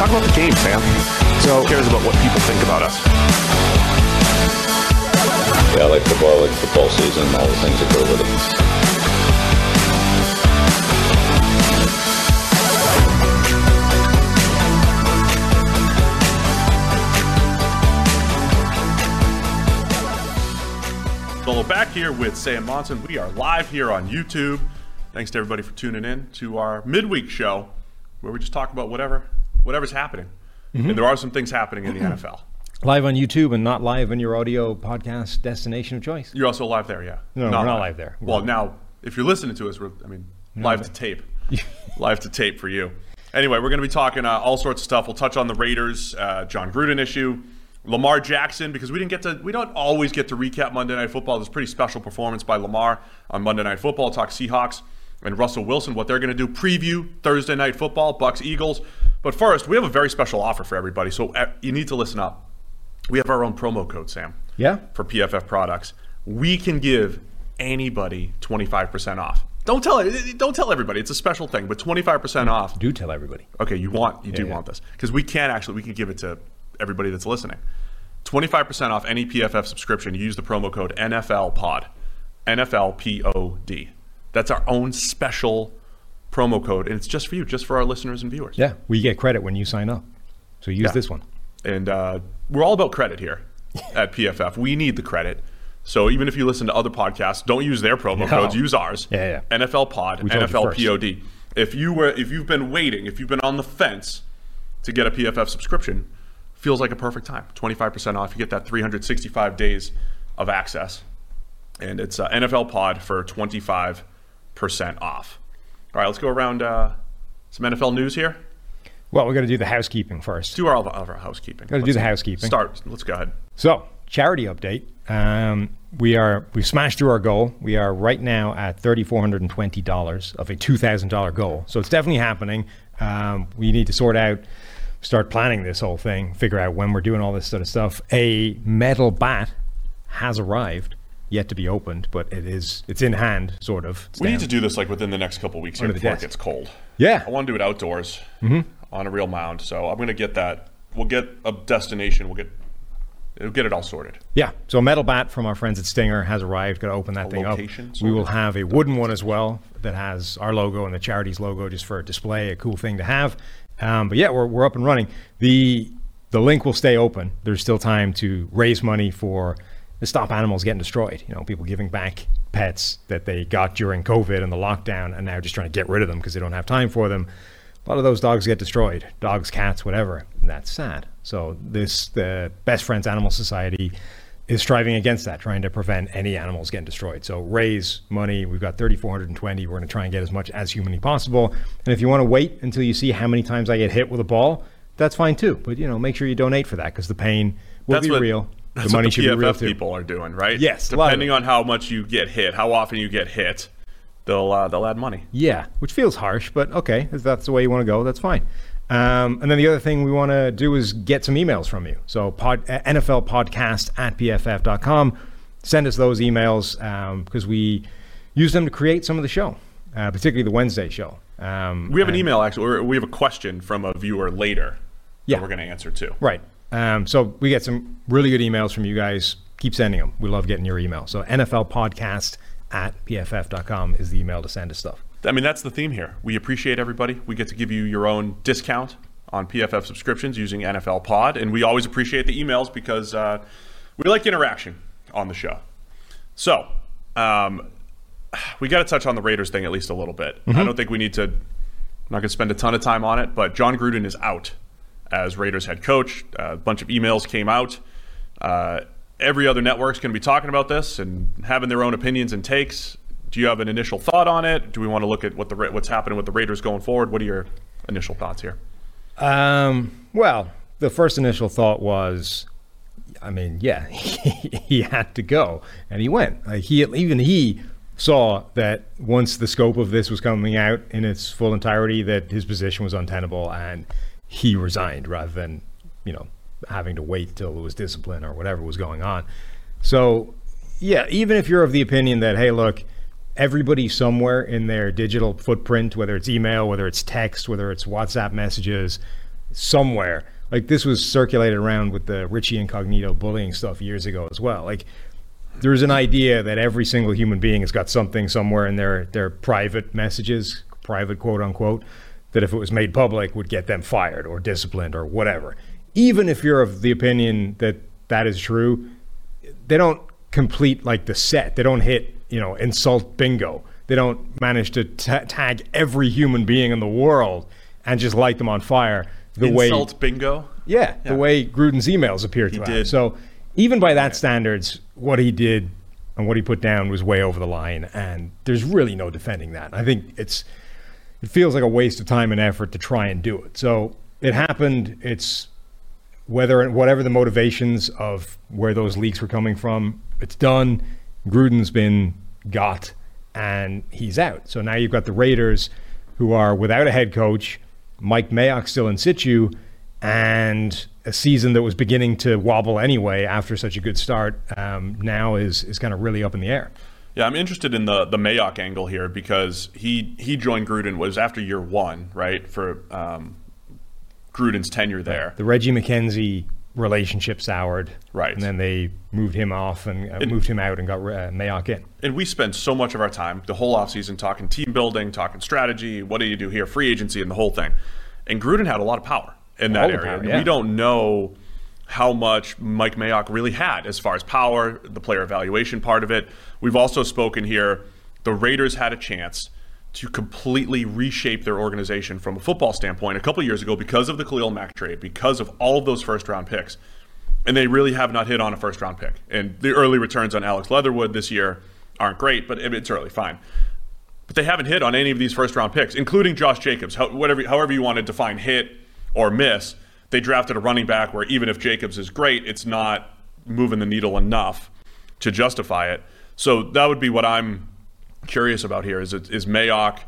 Talk about the game, Sam. So Who cares about what people think about us? Yeah, I like football, I like football season, all the things that go with it. So back here with Sam Monson. We are live here on YouTube. Thanks to everybody for tuning in to our midweek show where we just talk about whatever whatever's happening. Mm-hmm. And there are some things happening in the NFL. Live on YouTube and not live in your audio podcast destination of choice. You're also live there, yeah. No, not we're not live, live there. Well, now if you're listening to us, we're I mean live to tape, live to tape for you. Anyway, we're going to be talking uh, all sorts of stuff. We'll touch on the Raiders, uh, Jon Gruden issue, Lamar Jackson because we didn't get to we don't always get to recap Monday Night Football. This pretty special performance by Lamar on Monday Night Football. Talk Seahawks and Russell Wilson, what they're going to do. Preview Thursday Night Football, Bucs Eagles. But first, we have a very special offer for everybody, so uh, you need to listen up. We have our own promo code, Sam. Yeah. For PFF products, we can give anybody 25% off. Don't tell. Don't tell everybody. It's a special thing, but 25% off. Do tell everybody. Okay, you want you yeah, do yeah. want this because we can actually we can give it to everybody that's listening. 25% off any PFF subscription. You use the promo code NFL Pod. NFL P O D. That's our own special promo code, and it's just for you, just for our listeners and viewers. Yeah, we get credit when you sign up. So use yeah. this one. And uh, we're all about credit here at PFF. We need the credit. So even if you listen to other podcasts, don't use their promo no. codes. Use ours. Yeah, yeah. NFL Pod, NFL POD. If you were, if you've been waiting, if you've been on the fence to get a PFF subscription, feels like a perfect time. Twenty five percent off. You get that three hundred sixty five days of access, and it's uh, NFL Pod for twenty five percent off. All right, let's go around uh, some NFL news here. Well, we're going to do the housekeeping first. Do our, of our housekeeping. Got to do the housekeeping. Start. Let's go ahead. So, charity update. Um, we are we've smashed through our goal. We are right now at thirty four hundred and twenty dollars of a two thousand dollar goal. So it's definitely happening. Um, we need to sort out, start planning this whole thing, figure out when we're doing all this sort of stuff. A metal bat has arrived yet to be opened, but it is it's in hand, sort of. It's we down. need to do this like within the next couple weeks here before it gets cold. Yeah, I want to do it outdoors mm-hmm. on a real mound. So I'm going to get that. We'll get a destination. We'll get It'll get it all sorted. Yeah. So a metal bat from our friends at Stinger has arrived. Got to open that a thing up. We will have a wooden one as well that has our logo and the charity's logo just for a display, a cool thing to have. Um, but yeah, we're, we're up and running. The the link will stay open. There's still time to raise money for to stop animals getting destroyed. You know, people giving back pets that they got during COVID and the lockdown, and now just trying to get rid of them because they don't have time for them. A lot of those dogs get destroyed, dogs, cats, whatever. And that's sad. So this the Best Friends Animal Society is striving against that, trying to prevent any animals getting destroyed. So raise money. We've got 3,420. We're going to try and get as much as humanly possible. And if you want to wait until you see how many times I get hit with a ball, that's fine too. But you know, make sure you donate for that because the pain will that's be what, real. That's the money what the should PFF be real too. people are doing, right? Yes, depending on how much you get hit, how often you get hit, they'll uh, they'll add money. Yeah, which feels harsh, but okay, if that's the way you want to go, that's fine. Um, and then the other thing we want to do is get some emails from you. So pod, uh, NFL podcast at pff.com. Send us those emails because um, we use them to create some of the show, uh, particularly the Wednesday show. Um, we have an email actually, we have a question from a viewer later. Yeah, we're going to answer too. Right. Um, so we get some really good emails from you guys. Keep sending them. We love getting your email. So NFL podcast at pff.com is the email to send us stuff. I mean, that's the theme here. We appreciate everybody. We get to give you your own discount on PFF subscriptions using NFL Pod, and we always appreciate the emails because uh, we like interaction on the show. So, um, we got to touch on the Raiders thing at least a little bit. Mm-hmm. I don't think we need to. I'm not going to spend a ton of time on it, but Jon Gruden is out as Raiders head coach. Uh, a bunch of emails came out. Uh, every other network's going to be talking about this and having their own opinions and takes. Do you have an initial thought on it? Do we want to look at what the what's happening with the Raiders going forward? What are your initial thoughts here? Um, well, the first initial thought was, I mean, yeah, he had to go, and he went. Like he, even he saw that once the scope of this was coming out in its full entirety, that his position was untenable, and he resigned rather than, you know, having to wait till it was discipline or whatever was going on. So, yeah, even if you're of the opinion that, hey, look, everybody somewhere in their digital footprint, whether it's email, whether it's text, whether it's WhatsApp messages, somewhere. Like this was circulated around with the Richie Incognito bullying stuff years ago as well. Like there's an idea that every single human being has got something somewhere in their their private messages, private quote unquote, that if it was made public would get them fired or disciplined or whatever. Even if you're of the opinion that that is true, they don't complete like the set. They don't hit, you know, insult bingo. They don't manage to ta tag every human being in the world and just light them on fire the Insult way bingo. yeah, the way Gruden's emails appear to did. So even by that standards, what he did and what he put down was way over the line, and there's really no defending that. I think it's it feels like a waste of time and effort to try and do it. So it happened. It's whether whatever the motivations of where those leaks were coming from, it's done. Gruden's been got, and he's out. So now you've got the Raiders, who are without a head coach, Mike Mayock still in situ, and a season that was beginning to wobble anyway after such a good start um, now is is kind of really up in the air. Yeah, I'm interested in the the Mayock angle here because he he joined Gruden was after year one, right? For um, Gruden's tenure there. The Reggie McKenzie relationship soured, Right. And then they moved him off and uh, moved him out and got uh, Mayock in. And we spend so much of our time, the whole offseason, talking team building, talking strategy. What do you do here? Free agency and the whole thing. And Gruden had a lot of power in that All area. power, yeah. We don't know how much Mike Mayock really had as far as power, the player evaluation part of it. We've also spoken here. The Raiders had a chance to completely reshape their organization from a football standpoint a couple years ago because of the Khalil Mack trade, because of all of those first round picks and they really have not hit on a first round pick. And the early returns on Alex Leatherwood this year aren't great, but it's early, fine. But they haven't hit on any of these first round picks, including Josh Jacobs. How, whatever, however you want to define hit or miss, they drafted a running back where even if Jacobs is great, it's not moving the needle enough to justify it. So that would be what I'm curious about here. Is it, is Mayock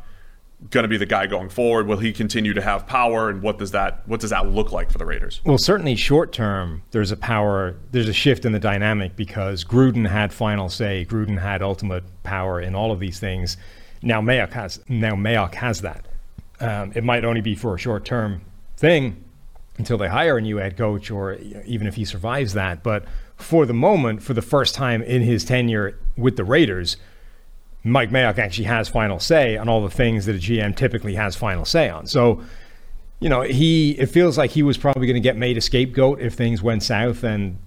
going to be the guy going forward? Will he continue to have power, and what does that what does that look like for the Raiders? Well, certainly short term, there's a power, there's a shift in the dynamic because Gruden had final say. Gruden had ultimate power in all of these things. Now Mayock has now Mayock has that. Um, it might only be for a short term thing until they hire a new head coach, or even if he survives that. But for the moment, for the first time in his tenure with the Raiders, Mike Mayock actually has final say on all the things that a GM typically has final say on. So, you know, he it feels like he was probably going to get made a scapegoat if things went south and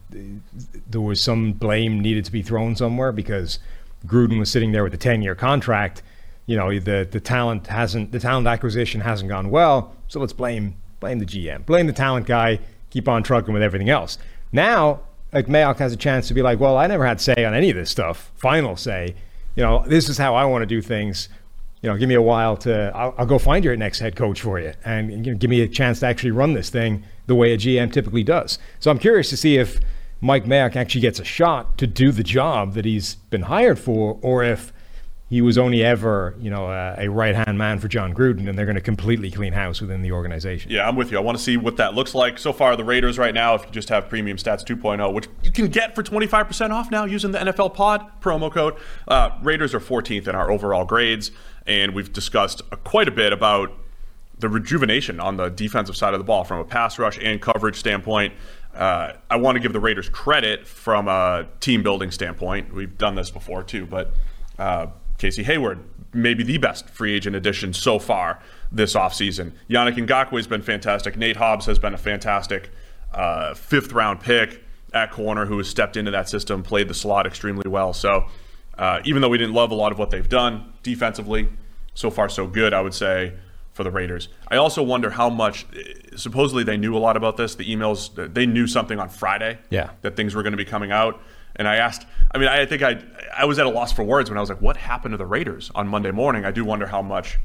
there was some blame needed to be thrown somewhere because Gruden was sitting there with a 10-year contract. You know, the the talent hasn't the talent acquisition hasn't gone well, so let's blame blame the GM. Blame the talent guy, keep on trucking with everything else. Now, like Mayock has a chance to be like, "Well, I never had say on any of this stuff. Final say." you know, this is how I want to do things. You know, give me a while to, I'll, I'll go find your next head coach for you and you know, give me a chance to actually run this thing the way a GM typically does. So I'm curious to see if Mike Mayock actually gets a shot to do the job that he's been hired for, or if he was only ever, you know, a, a right hand man for Jon Gruden and they're going to completely clean house within the organization. Yeah, I'm with you. I want to see what that looks like. So far, the Raiders right now, if you just have Premium Stats 2.0, which you can get for 25% off now using the NFL Pod promo code, uh, Raiders are 14th in our overall grades, and we've discussed uh, quite a bit about the rejuvenation on the defensive side of the ball from a pass rush and coverage standpoint. Uh, I want to give the Raiders credit from a team building standpoint. We've done this before too, but uh, Casey Hayward, maybe the best free agent addition so far this offseason. Yannick Ngakoue has been fantastic. Nate Hobbs has been a fantastic uh, fifth round pick at corner who has stepped into that system, played the slot extremely well. So uh, even though we didn't love a lot of what they've done defensively, so far so good, I would say, for the Raiders. I also wonder how much, supposedly they knew a lot about this. The emails, they knew something on Friday Yeah. that things were going to be coming out. And I asked, I mean, I think I, I was at a loss for words when I was like, what happened to the Raiders on Monday morning? I do wonder how much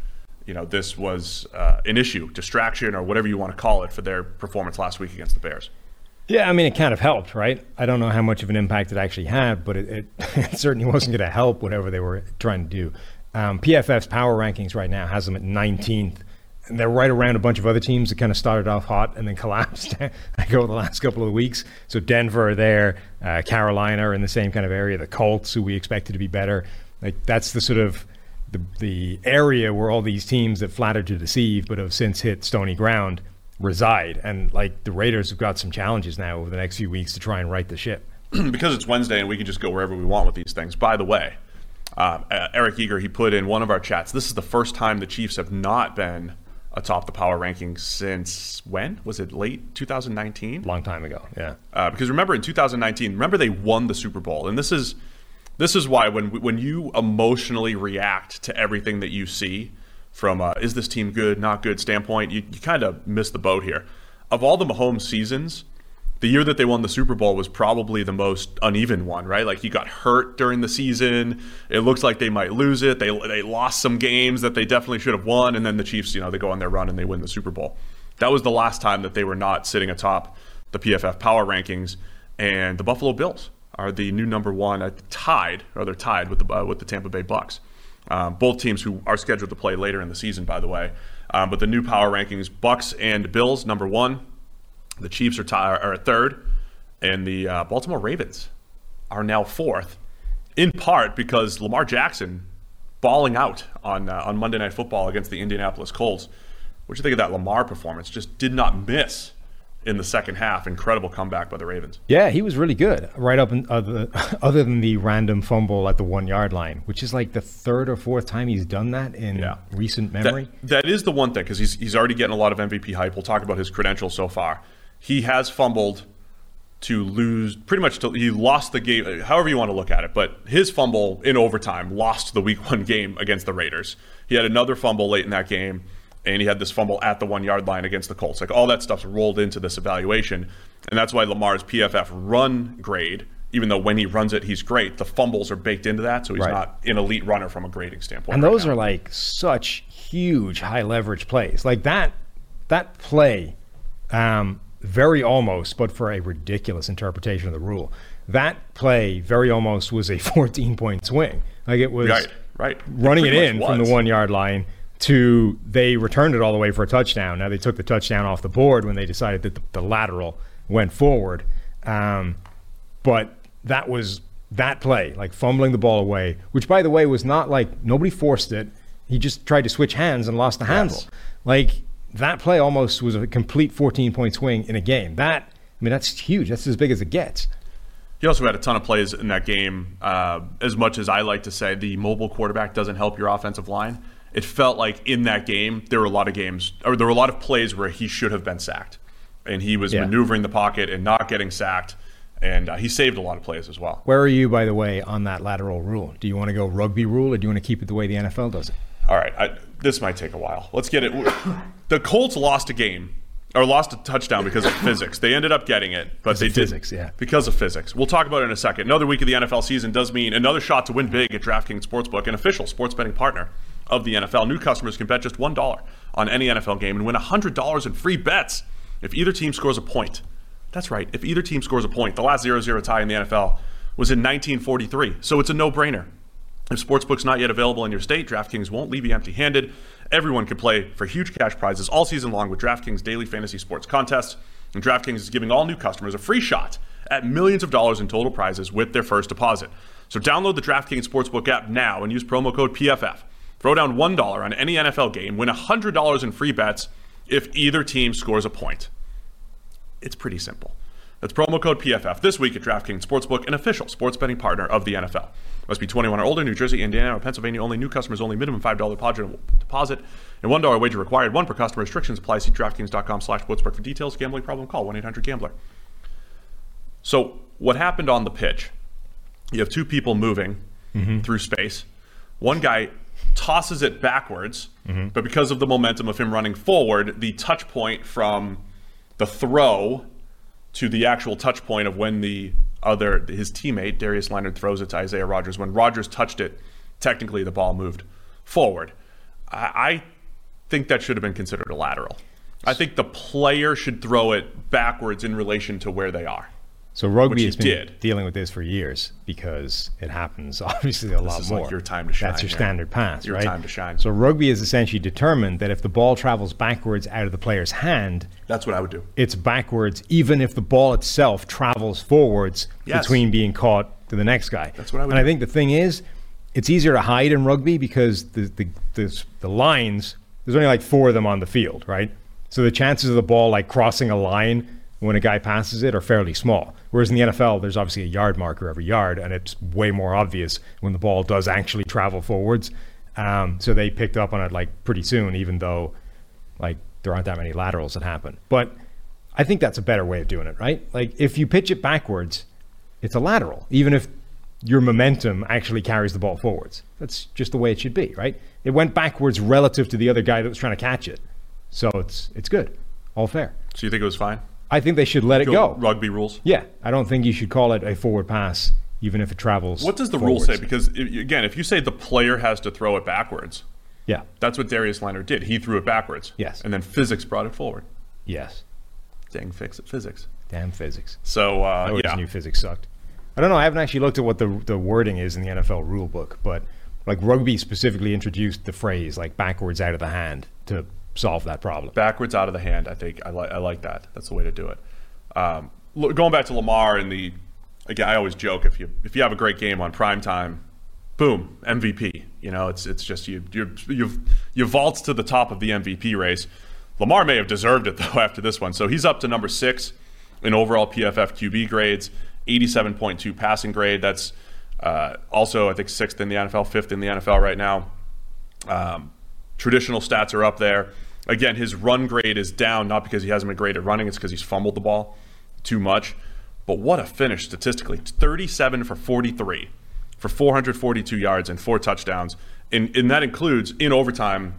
you know this was uh, an issue, distraction, or whatever you want to call it for their performance last week against the Bears. Yeah, I mean, it kind of helped, right? I don't know how much of an impact it actually had, but it, it, it certainly wasn't going to help whatever they were trying to do. Um, PFF's power rankings right now has them at 19th. And they're right around a bunch of other teams that kind of started off hot and then collapsed over the last couple of weeks. So Denver are there, uh, Carolina are in the same kind of area. The Colts, who we expected to be better, like that's the sort of the, the area where all these teams that flattered to deceive but have since hit stony ground reside. And like the Raiders have got some challenges now over the next few weeks to try and right the ship. because it's Wednesday and we can just go wherever we want with these things. By the way, uh, Eric Eager, he put in one of our chats. This is the first time the Chiefs have not been atop the power rankings since when? Was it late 2019? Long time ago, yeah. Uh, because remember in 2019, remember they won the Super Bowl, and this is this is why when when you emotionally react to everything that you see from uh, is this team good, not good standpoint, you, you kind of miss the boat here. Of all the Mahomes seasons, the year that they won the Super Bowl was probably the most uneven one, right? Like he got hurt during the season. It looks like they might lose it. They they lost some games that they definitely should have won, and then the Chiefs, you know, they go on their run and they win the Super Bowl. That was the last time that they were not sitting atop the PFF power rankings, and the Buffalo Bills are the new number one, uh, tied, or they're tied with the uh, with the Tampa Bay Bucs. Um, both teams who are scheduled to play later in the season, by the way. Um, but the new power rankings: Bucs and Bills, number one. The Chiefs are, tie, are at third, and the uh, Baltimore Ravens are now fourth, in part because Lamar Jackson balling out on uh, on Monday Night Football against the Indianapolis Colts. What do you think of that Lamar performance? Just did not miss in the second half. Incredible comeback by the Ravens. Yeah, he was really good. Right up, in, other, other than the random fumble at the one yard line, which is like the third or fourth time he's done that in Yeah. recent memory. That, that is the one thing because he's he's already getting a lot of MVP hype. We'll talk about his credentials so far. He has fumbled to lose pretty much. To, he lost the game, however you want to look at it. But his fumble in overtime lost the Week One game against the Raiders. He had another fumble late in that game, and he had this fumble at the one yard line against the Colts. Like all that stuff's rolled into this evaluation, and that's why Lamar's PFF run grade. Even though when he runs it, he's great. The fumbles are baked into that, so he's Right. not an elite runner from a grading standpoint. and right those now. are like such huge high leverage plays. Like that that play, um, very almost, but for a ridiculous interpretation of the rule. That play very almost was a 14 point swing. Like it was right, right. running it pretty in much from the one yard line to they returned it all the way for a touchdown. Now they took the touchdown off the board when they decided that the, the lateral went forward. Um, but that was that play, like fumbling the ball away, which by the way was not like nobody forced it. He just tried to switch hands and lost the handle. Like that play almost was a complete 14 point swing in a game. That I mean that's huge. That's as big as it gets. He also had a ton of plays in that game. Uh, as much as I like to say the mobile quarterback doesn't help your offensive line, it felt like in that game there were a lot of games, or there were a lot of plays where he should have been sacked, and he was Yeah. maneuvering the pocket and not getting sacked, and uh, he saved a lot of plays as well. Where are you, by the way, on that lateral rule? Do you want to go rugby rule or do you want to keep it the way the NFL does it? All right, I, this might take a while. Let's get it. The Colts lost a game or lost a touchdown because of physics. They ended up getting it, but they of did physics, yeah. because of physics. We'll talk about it in a second. Another week of the NFL season does mean another shot to win big at DraftKings Sportsbook, an official sports betting partner of the NFL. New customers can bet just one dollar on any NFL game and win hundred dollars in free bets if either team scores a point. That's right. If either team scores a point, the last 0-0 tie in the NFL was in 1943, so it's a no-brainer. If Sportsbook's not yet available in your state, DraftKings won't leave you empty handed. Everyone can play for huge cash prizes all season long with DraftKings daily fantasy sports contests. And DraftKings is giving all new customers a free shot at millions of dollars in total prizes with their first deposit. So download the DraftKings Sportsbook app now and use promo code PFF. Throw down $1 on any NFL game, win $100 in free bets if either team scores a point. It's pretty simple. That's promo code PFF this week at DraftKings Sportsbook, an official sports betting partner of the NFL. Must be 21 or older, New Jersey, Indiana, or Pennsylvania only. New customers only. Minimum $5 deposit, deposit and $1 wager required. One per customer. Restrictions apply. See DraftKings.com slash sportsbook for details. Gambling problem? Call 1-800-GAMBLER. So what happened on the pitch? You have two people moving mm-hmm. through space. One guy tosses it backwards, mm-hmm. but because of the momentum of him running forward, the touch point from the throw to the actual touch point of when the other his teammate Darius Leonard throws it to Isaiah Rogers. When Rogers touched it, technically the ball moved forward. I, I think that should have been considered a lateral. I think the player should throw it backwards in relation to where they are. So rugby has been did. dealing with this for years because it happens obviously a lot is more. like your time to shine That's your standard pass, Your right? time to shine. So rugby is essentially determined that if the ball travels backwards out of the player's hand, That's what I would do. it's backwards, even if the ball itself travels forwards Yes. between being caught to the next guy. That's what I would And I think the thing is, it's easier to hide in rugby because the the, the the lines there's only like four of them on the field, right? So the chances of the ball like crossing a line when a guy passes it are fairly small. Whereas in the NFL, there's obviously a yard marker every yard, and it's way more obvious when the ball does actually travel forwards. Um, so they picked up on it like pretty soon, even though like there aren't that many laterals that happen. But I think that's a better way of doing it, right? Like if you pitch it backwards, it's a lateral, even if your momentum actually carries the ball forwards. That's just the way it should be, right? It went backwards relative to the other guy that was trying to catch it. So it's it's good. All fair. So you think it was fine? I think they should let it go. Rugby rules. Yeah, I don't think you should call it a forward pass even if it travels. What does the rule say? Because again, if you say the player has to throw it backwards, Yeah. that's what Darius Leonard did. He threw it backwards. Yes. And then physics brought it forward. Yes. Dang, fix it, physics. Damn physics. So I uh, always yeah, knew physics sucked. I don't know. I haven't actually looked at what the the wording is in the NFL rule book, but like rugby specifically introduced the phrase like backwards out of the hand to solve that problem. backwards out of the hand. I think I like I like that. That's the way to do it. Um, lo- going back to Lamar and the again, I always joke if you if you have a great game on prime time, boom, MVP. You know, it's it's just you you you you vault to the top of the MVP race. Lamar may have deserved it though after this one. So he's up to number six in overall PFF QB grades, 87.2 passing grade. That's uh, also I think sixth in the NFL, fifth in the NFL right now. Um, traditional stats are up there. Again, his run grade is down, not because he hasn't been great at running, it's because he's fumbled the ball too much. But what a finish statistically 37 for 43 for 442 yards and four touchdowns. And, and that includes in overtime,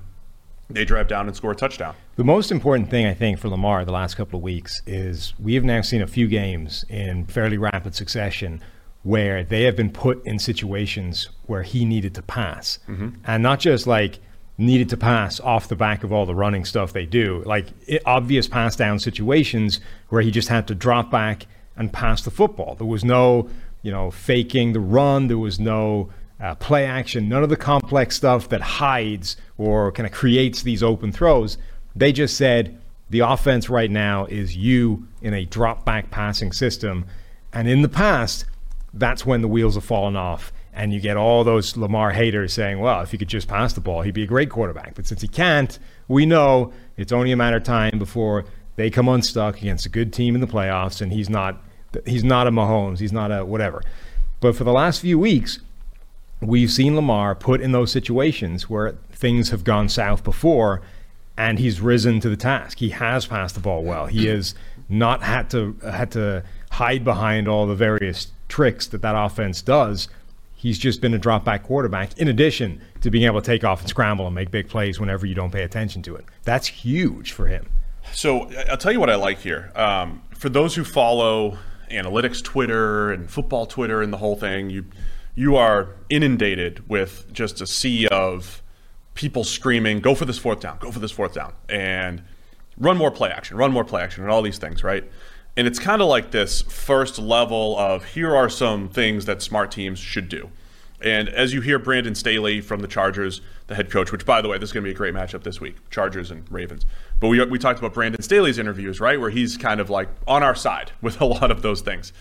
they drive down and score a touchdown. The most important thing I think for Lamar the last couple of weeks is we have now seen a few games in fairly rapid succession where they have been put in situations where he needed to pass. Mm-hmm. And not just like needed to pass off the back of all the running stuff they do, like i obvious pass down situations where he just had to drop back and pass the football. There was no, you know, faking the run, there was no uh, play action, none of the complex stuff that hides or kind of creates these open throws. They just said the offense right now is you in a drop back passing system. And in the past, that's when the wheels have fallen off. And you get all those Lamar haters saying, well, if he could just pass the ball, he'd be a great quarterback. But since he can't, we know it's only a matter of time before they come unstuck against a good team in the playoffs. And he's not, he's not a Mahomes, he's not a whatever. But for the last few weeks, we've seen Lamar put in those situations where things have gone south before and he's risen to the task. He has passed the ball well. He has not had to had to hide behind all the various tricks that that offense does. He's just been a drop back quarterback in addition to being able to take off and scramble and make big plays whenever you don't pay attention to it. That's huge for him. So I'll tell you what I like here. Um, for those who follow analytics Twitter and football Twitter and the whole thing, you you are inundated with just a sea of people screaming, "Go for this fourth down! Go for this fourth down!" and run more play action, run more play action, and all these things, right? And it's kind of like this first level of here are some things that smart teams should do. And as you hear Brandon Staley from the Chargers, the head coach, which by the way, this is going to be a great matchup this week, Chargers and Ravens. But we, we talked about Brandon Staley's interviews, right, where he's kind of like on our side with a lot of those things.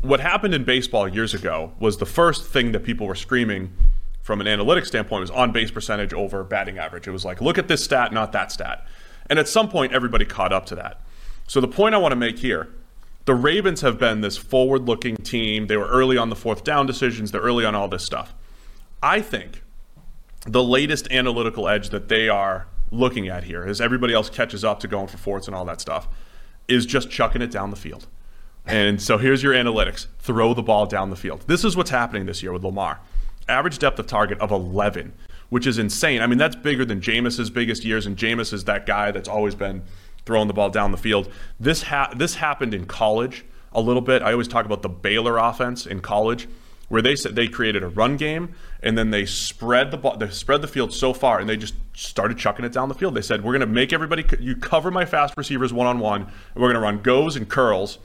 What happened in baseball years ago was the first thing that people were screaming from an analytics standpoint was on base percentage over batting average. It was like, look at this stat, not that stat. And at some point, everybody caught up to that. So the point I want to make here the Ravens have been this forward looking team. They were early on the fourth down decisions, they're early on all this stuff. I think the latest analytical edge that they are looking at here, as everybody else catches up to going for fourths and all that stuff, is just chucking it down the field. And so here's your analytics throw the ball down the field. This is what's happening this year with Lamar. Average depth of target of 11, which is insane. I mean, that's bigger than Jameis's biggest years, and Jameis is that guy that's always been throwing the ball down the field. This, ha- this happened in college a little bit. I always talk about the Baylor offense in college, where they said they created a run game and then they spread the ball, they spread the field so far, and they just started chucking it down the field. They said, "We're going to make everybody you cover my fast receivers one on one, we're going to run goes and curls."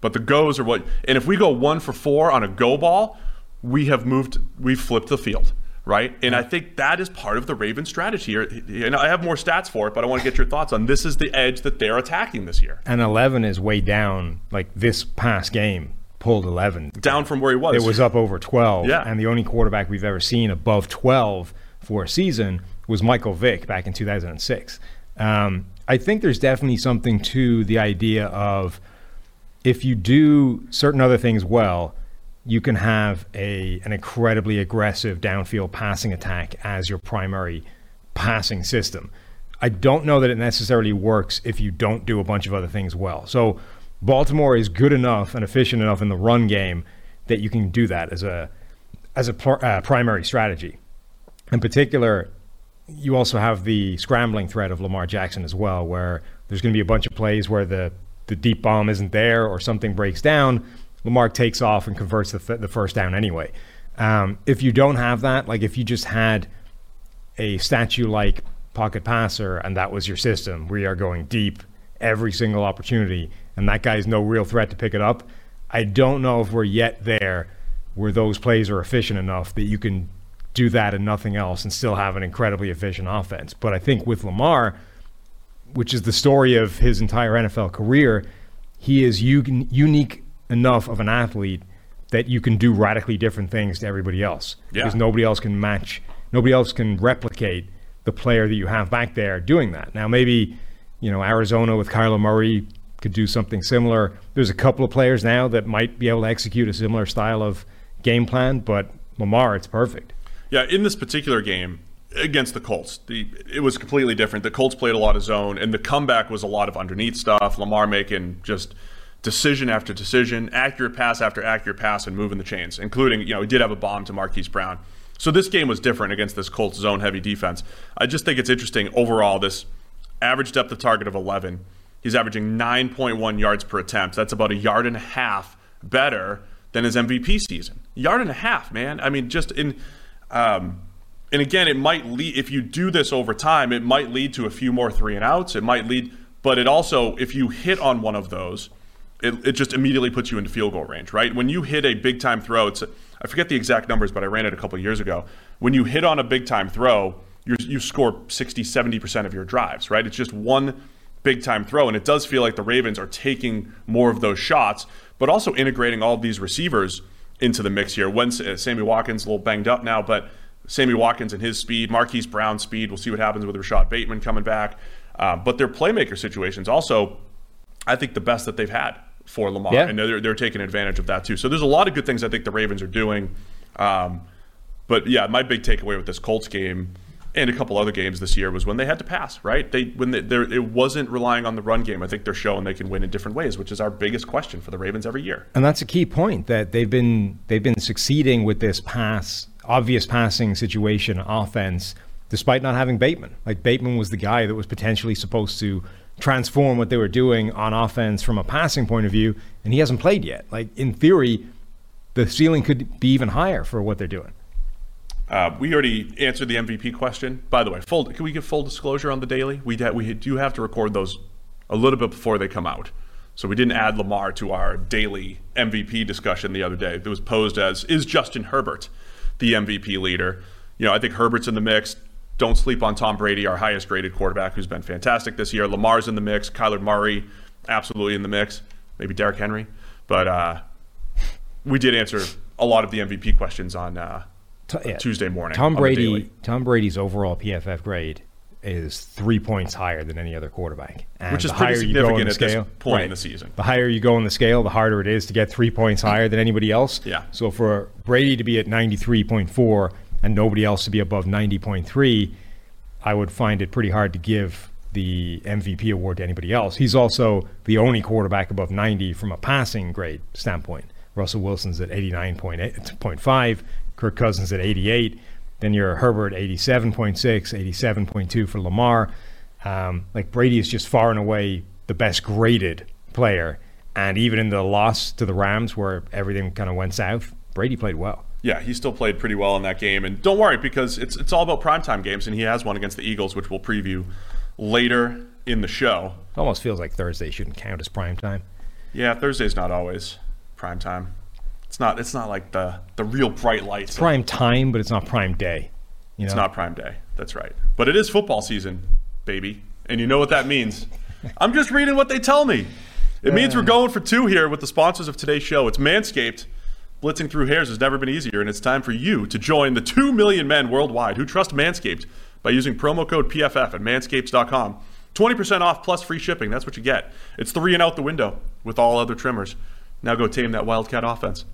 But the goes are what, and if we go one for four on a go ball, we have moved, we've flipped the field, right? And I think that is part of the Raven strategy. And I have more stats for it, but I want to get your thoughts on this is the edge that they're attacking this year. And 11 is way down, like this past game pulled 11. Down from where he was. It was up over 12. Yeah. And the only quarterback we've ever seen above 12 for a season was Michael Vick back in 2006. Um, I think there's definitely something to the idea of if you do certain other things well, you can have a an incredibly aggressive downfield passing attack as your primary passing system. I don't know that it necessarily works if you don't do a bunch of other things well. So Baltimore is good enough and efficient enough in the run game that you can do that as a as a pr- uh, primary strategy. In particular, you also have the scrambling threat of Lamar Jackson as well, where there's going to be a bunch of plays where the the deep bomb isn't there or something breaks down. Lamar takes off and converts the, th- the first down anyway. Um, if you don't have that, like if you just had a statue like pocket passer and that was your system, we are going deep every single opportunity, and that guy's no real threat to pick it up. I don't know if we're yet there where those plays are efficient enough that you can do that and nothing else and still have an incredibly efficient offense. But I think with Lamar, which is the story of his entire NFL career, he is u- unique enough of an athlete that you can do radically different things to everybody else Yeah. because nobody else can match, nobody else can replicate the player that you have back there doing that. Now, maybe you know Arizona with Kyler Murray could do something similar. There's a couple of players now that might be able to execute a similar style of game plan, but Lamar, it's perfect. Yeah, in this particular game against the Colts, the it was completely different. The Colts played a lot of zone, and the comeback was a lot of underneath stuff. Lamar making just decision after decision, accurate pass after accurate pass, and moving the chains, including you know he did have a bomb to Marquise Brown. So this game was different against this Colts zone heavy defense. I just think it's interesting overall. This average depth of target of 11. He's averaging 9.1 yards per attempt. That's about a yard and a half better than his MVP season. Yard and a half, man. I mean, just in. Um, and again, it might lead if you do this over time. It might lead to a few more three and outs. It might lead, but it also, if you hit on one of those, it, it just immediately puts you into field goal range, right? When you hit a big time throw, it's I forget the exact numbers, but I ran it a couple years ago. When you hit on a big time throw, you score 60, 70% of your drives, right? It's just one big time throw. And it does feel like the Ravens are taking more of those shots, but also integrating all these receivers into the mix here. When uh, Sammy Watkins a little banged up now, but Sammy Watkins and his speed, Marquise Brown's speed. We'll see what happens with Rashod Bateman coming back. Uh, but their playmaker situations also, I think, the best that they've had for Lamar, Yeah. and they're, they're taking advantage of that too. So there's a lot of good things I think the Ravens are doing. Um, but yeah, my big takeaway with this Colts game and a couple other games this year was when they had to pass. Right? They when they, it wasn't relying on the run game. I think they're showing they can win in different ways, which is our biggest question for the Ravens every year. And that's a key point that they've been they've been succeeding with this pass obvious passing situation offense despite not having Bateman. Like Bateman was the guy that was potentially supposed to transform what they were doing on offense from a passing point of view and he hasn't played yet. Like in theory the ceiling could be even higher for what they're doing. Uh, we already answered the MVP question. By the way, full can we give full disclosure on the daily? We ha- we do have to record those a little bit before they come out. So we didn't add Lamar to our daily MVP discussion the other day. It was posed as is Justin Herbert the MVP leader? You know, I think Herbert's in the mix. Don't sleep on Tom Brady, our highest graded quarterback, who's been fantastic this year. Lamar's in the mix. Kyler Murray, absolutely in the mix. Maybe Derrick Henry, but uh, we did answer a lot of the MVP questions on uh, yeah. Tuesday morning. Tom Brady. Tom Brady's overall PFF grade is three points higher than any other quarterback. And Which is pretty higher you go significant at this scale, point in the season. The higher you go in the scale, the harder it is to get three points higher than anybody else. Yeah. So for Brady to be at 93.4 and nobody else to be above 90.3, I would find it pretty hard to give the MVP award to anybody else. He's also the only quarterback above 90 from a passing grade standpoint. Russell Wilson's at 89.5, Kirk Cousins at 88. Then you're Herbert 87.6, 87.2 for Lamar. Um, like Brady is just far and away the best graded player. And even in the loss to the Rams, where everything kind of went south, Brady played well. Yeah, he still played pretty well in that game. And don't worry, because it's it's all about primetime games, and he has one against the Eagles, which we'll preview later in the show. It almost feels like Thursday shouldn't count as prime time. Yeah, Thursday's not always prime time. It's not it's not like the the real bright lights. of- Prime time, but it's not prime day. You It's not prime day. That's right. But it is football season, baby. And you know what that means. I'm just reading what they tell me. It means we're going for two here with the sponsors of today's show. It's Manscaped. Blitzing through hairs has never been easier, and it's time for you to join the 2 million men worldwide who trust Manscaped by using promo code PFF at manscaped.com. 20% off plus free shipping. That's what you get. It's three and out the window with all other trimmers. Now go tame that Wildcat offense.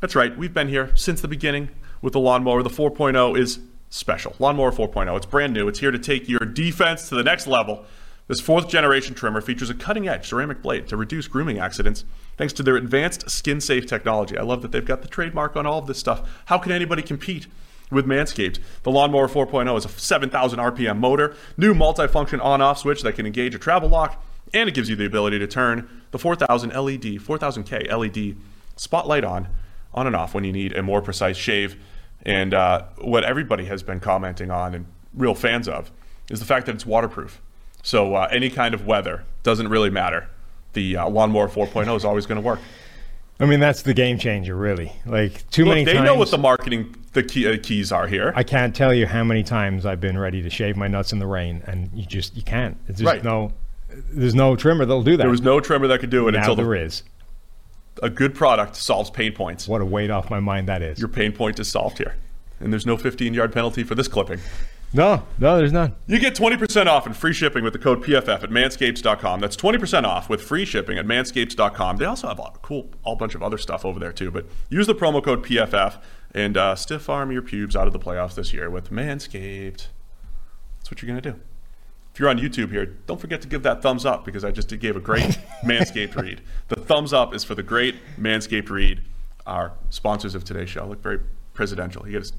That's right. We've been here since the beginning with the lawnmower. The 4.0 is special. Lawnmower 4.0. It's brand new. It's here to take your defense to the next level. This fourth generation trimmer features a cutting edge ceramic blade to reduce grooming accidents thanks to their advanced skin safe technology. I love that they've got the trademark on all of this stuff. How can anybody compete? With Manscaped, the Lawnmower 4.0 is a 7,000 RPM motor, new multifunction on-off switch that can engage a travel lock, and it gives you the ability to turn the 4000 LED, 4000K LED spotlight on, on and off when you need a more precise shave. And uh, what everybody has been commenting on and real fans of is the fact that it's waterproof. So uh, any kind of weather doesn't really matter. The uh, Lawnmower 4.0 is always going to work. I mean, that's the game changer, really. Like too Look, many they times. know what the marketing the key, uh, keys are here. I can't tell you how many times I've been ready to shave my nuts in the rain, and you just you can't. There's Right. no, there's no trimmer that'll do that. there was no trimmer that could do it now until there the, is. a good product solves pain points. What a weight off my mind that is. Your pain point is solved here. And there's no 15 yard penalty for this clipping. No, no, there's none. You get 20% off and free shipping with the code PFF at manscaped.com. That's 20% off with free shipping at manscaped.com. They also have a cool, all bunch of other stuff over there too. But use the promo code PFF and uh, stiff arm your pubes out of the playoffs this year with Manscaped. That's what you're going to do. If you're on YouTube here, don't forget to give that thumbs up because I just gave a great Manscaped read. The thumbs up is for the great Manscaped read, our sponsors of today's show. Look very presidential. You got to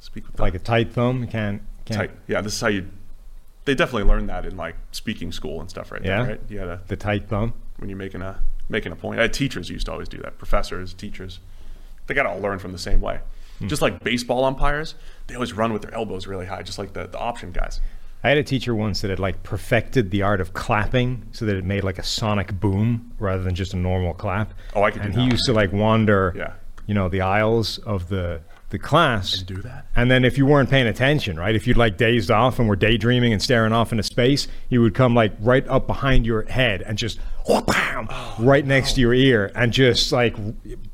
speak with them Like a tight thumb, you can't. Can't. Yeah, this is how you. They definitely learned that in like speaking school and stuff, right? Yeah? There, right. You gotta The tight thumb. when you're making a making a point. I had teachers used to always do that. Professors, teachers, they got to all learn from the same way. Hmm. Just like baseball umpires, they always run with their elbows really high, just like the, the option guys. I had a teacher once that had like perfected the art of clapping so that it made like a sonic boom rather than just a normal clap. Oh, I could do And that. he used to like wander, Yeah. you know, the aisles of the the class. And do that? And then if you weren't paying attention, right? If you'd like dazed off and were daydreaming and staring off into space, he would come like right up behind your head and just wham, Oh, right next to your ear and just like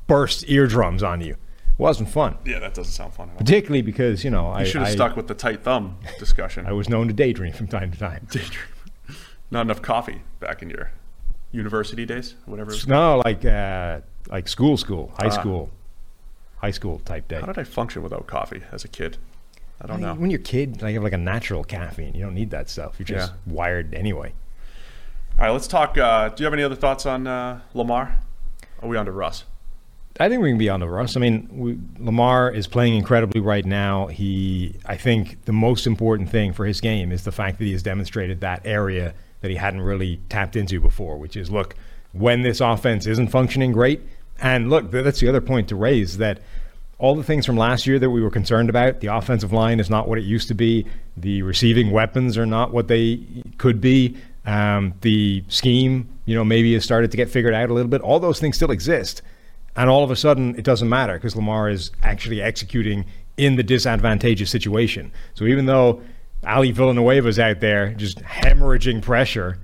burst eardrums on you. It wasn't fun. Yeah, that doesn't sound fun at all. Particularly because, you know, I, should have I, stuck with the tight thumb discussion. I was known to daydream from time to time. Daydream. Not enough coffee back in your university days, whatever. It was. No, like uh, like school, school, high Ah. school, high school type day. How did I function without coffee as a kid? I don't know. When you're a kid, like you have like a natural caffeine. You don't need that stuff. You're just Yeah. wired anyway. All right, let's talk. Uh, do you have any other thoughts on uh, Lamar? Are we on to Russ? I think we can be on to Russ. I mean, we, Lamar is playing incredibly right now. He, I think, the most important thing for his game is the fact that he has demonstrated that area that he hadn't really tapped into before, which is look, when this offense isn't functioning great, and look, that's the other point to raise that all the things from last year that we were concerned about, the offensive line is not what it used to be, the receiving weapons are not what they could be, um, the scheme, you know, maybe has started to get figured out a little bit. All those things still exist. And all of a sudden, it doesn't matter because Lamar is actually executing in the disadvantageous situation. So even though Ali Villanueva's out there just hemorrhaging pressure,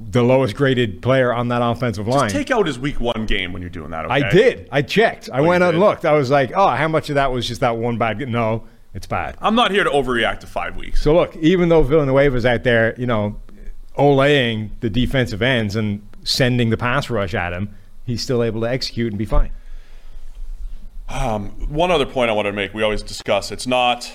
the lowest graded player on that offensive line. Just take out his week one game when you're doing that. Okay? I did. I checked. I Oh, went and looked. I was like, oh, how much of that was just that one bad? g-" No, it's bad. I'm not here to overreact to five weeks. So look, even though Villanueva's out there, you know, olaying the defensive ends and sending the pass rush at him, he's still able to execute and be fine. Um, one other point I wanted to make: we always discuss it's not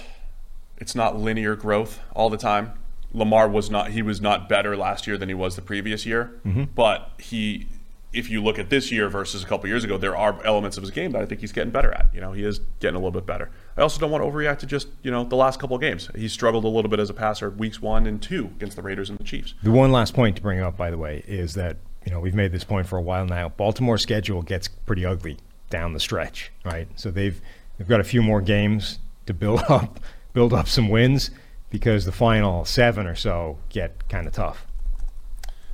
it's not linear growth all the time. Lamar was not he was not better last year than he was the previous year, mm-hmm. but he. If you look at this year versus a couple years ago, there are elements of his game that I think he's getting better at. You know, he is getting a little bit better. I also don't want to overreact to just you know the last couple of games. He struggled a little bit as a passer weeks one and two against the Raiders and the Chiefs. The one last point to bring up, by the way, is that you know we've made this point for a while now. Baltimore's schedule gets pretty ugly down the stretch, right? So they've They've got a few more games to build up, build up some wins because the final seven or so get kind of tough.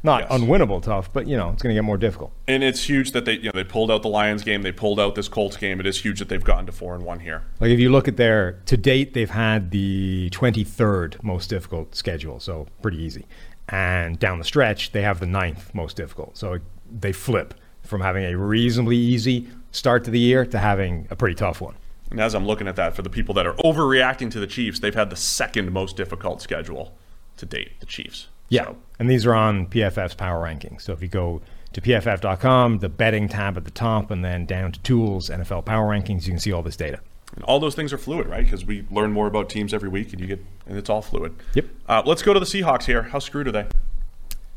Not Yes. unwinnable tough, but you know it's going to get more difficult. And it's huge that they you know they pulled out the Lions game, they pulled out this Colts game. It is huge that they've gotten to four and one here. Like if you look at their to date, they've had the 23rd most difficult schedule, so pretty easy. And down the stretch, they have the ninth most difficult. So they flip from having a reasonably easy start to the year to having a pretty tough one. And as I'm looking at that, for the people that are overreacting to the Chiefs, they've had the second most difficult schedule to date. The Chiefs. Yeah. So, And these are on PFF's power rankings. So if you go to pff.com, the betting tab at the top, and then down to tools, NFL power rankings, you can see all this data. and all those things are fluid, right? Because we learn more about teams every week, and you get and it's all fluid. Yep. Uh, let's go to the Seahawks here. How screwed are they?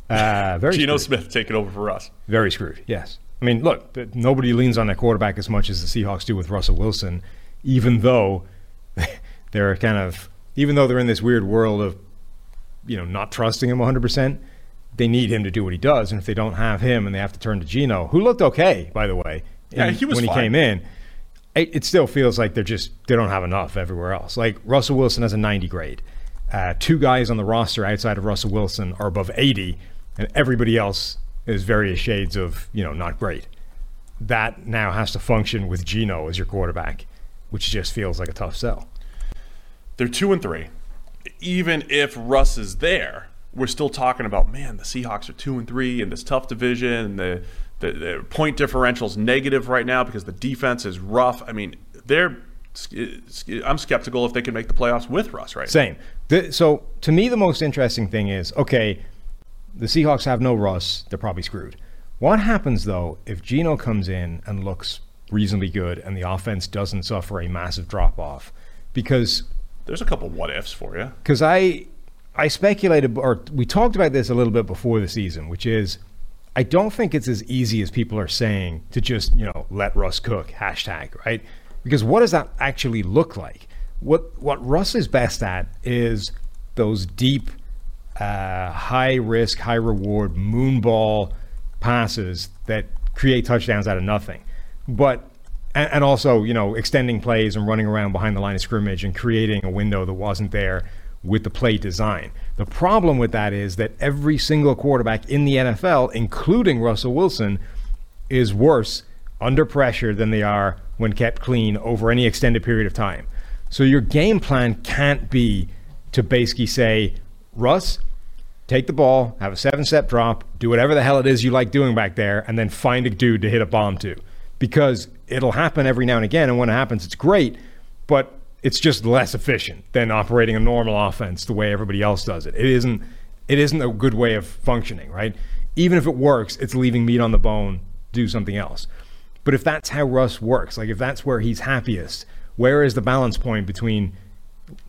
Uh, very Geno screwed. Smith taking over for us. Very screwed, yes. I mean, look, nobody leans on their quarterback as much as the Seahawks do with Russell Wilson, even though they're kind of, even though they're in this weird world of, you know, not trusting him 100%, they need him to do what he does. And if they don't have him and they have to turn to Geno, who looked okay, by the way, Yeah, in- he was when fine. he came in, it, it still feels like they're just, they don't have enough everywhere else. Like Russell Wilson has a 90 grade. Uh, two guys on the roster outside of Russell Wilson are above 80, and everybody else is various shades of, you know, not great. That now has to function with Geno as your quarterback, which just feels like a tough sell. They're two and three. Even if Russ is there, we're still talking about man. The Seahawks are two and three in this tough division. And the, the the point differential's negative right now because the defense is rough. I mean, they're. I'm skeptical if they can make the playoffs with Russ right. Same. The, so to me, the most interesting thing is okay, the Seahawks have no Russ. They're probably screwed. What happens though if Geno comes in and looks reasonably good and the offense doesn't suffer a massive drop off? Because There's a couple what ifs for you. because I I speculated or we talked about this a little bit before the season, which is I don't think it's as easy as people are saying to just you know let Russ cook hashtag right because what does that actually look like? What what Russ is best at is those deep, uh, high risk, high reward moonball passes that create touchdowns out of nothing, but and, also you know extending plays and running around behind the line of scrimmage and creating a window that wasn't there with the play design. The problem with that is that every single quarterback in the NFL, including Russell Wilson, is worse under pressure than they are when kept clean over any extended period of time. So your game plan can't be to basically say, Russ, take the ball, have a seven step drop, do whatever the hell it is you like doing back there, and then find a dude to hit a bomb to. Because it'll happen every now and again, and when it happens, it's great, but it's just less efficient than operating a normal offense the way everybody else does it. It isn't it isn't a good way of functioning, right? Even if it works, it's leaving meat on the bone, do something else. But if that's how Russ works, like if that's where he's happiest, where is the balance point between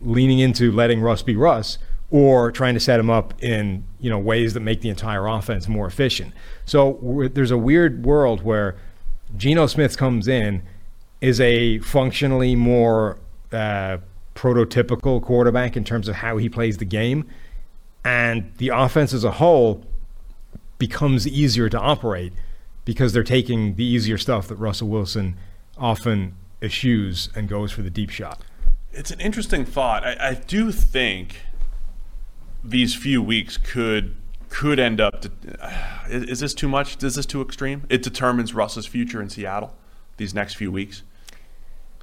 leaning into letting Russ be Russ or trying to set him up in you know ways that make the entire offense more efficient. So there's a weird world where Geno Smith comes in is a functionally more uh, prototypical quarterback in terms of how he plays the game, and the offense as a whole becomes easier to operate because they're taking the easier stuff that Russell Wilson often eschews and goes for the deep shot. It's an interesting thought. I, I do think these few weeks could could end up. To, is, is this too much? Is this too extreme? It determines Russ's future in Seattle. These next few weeks.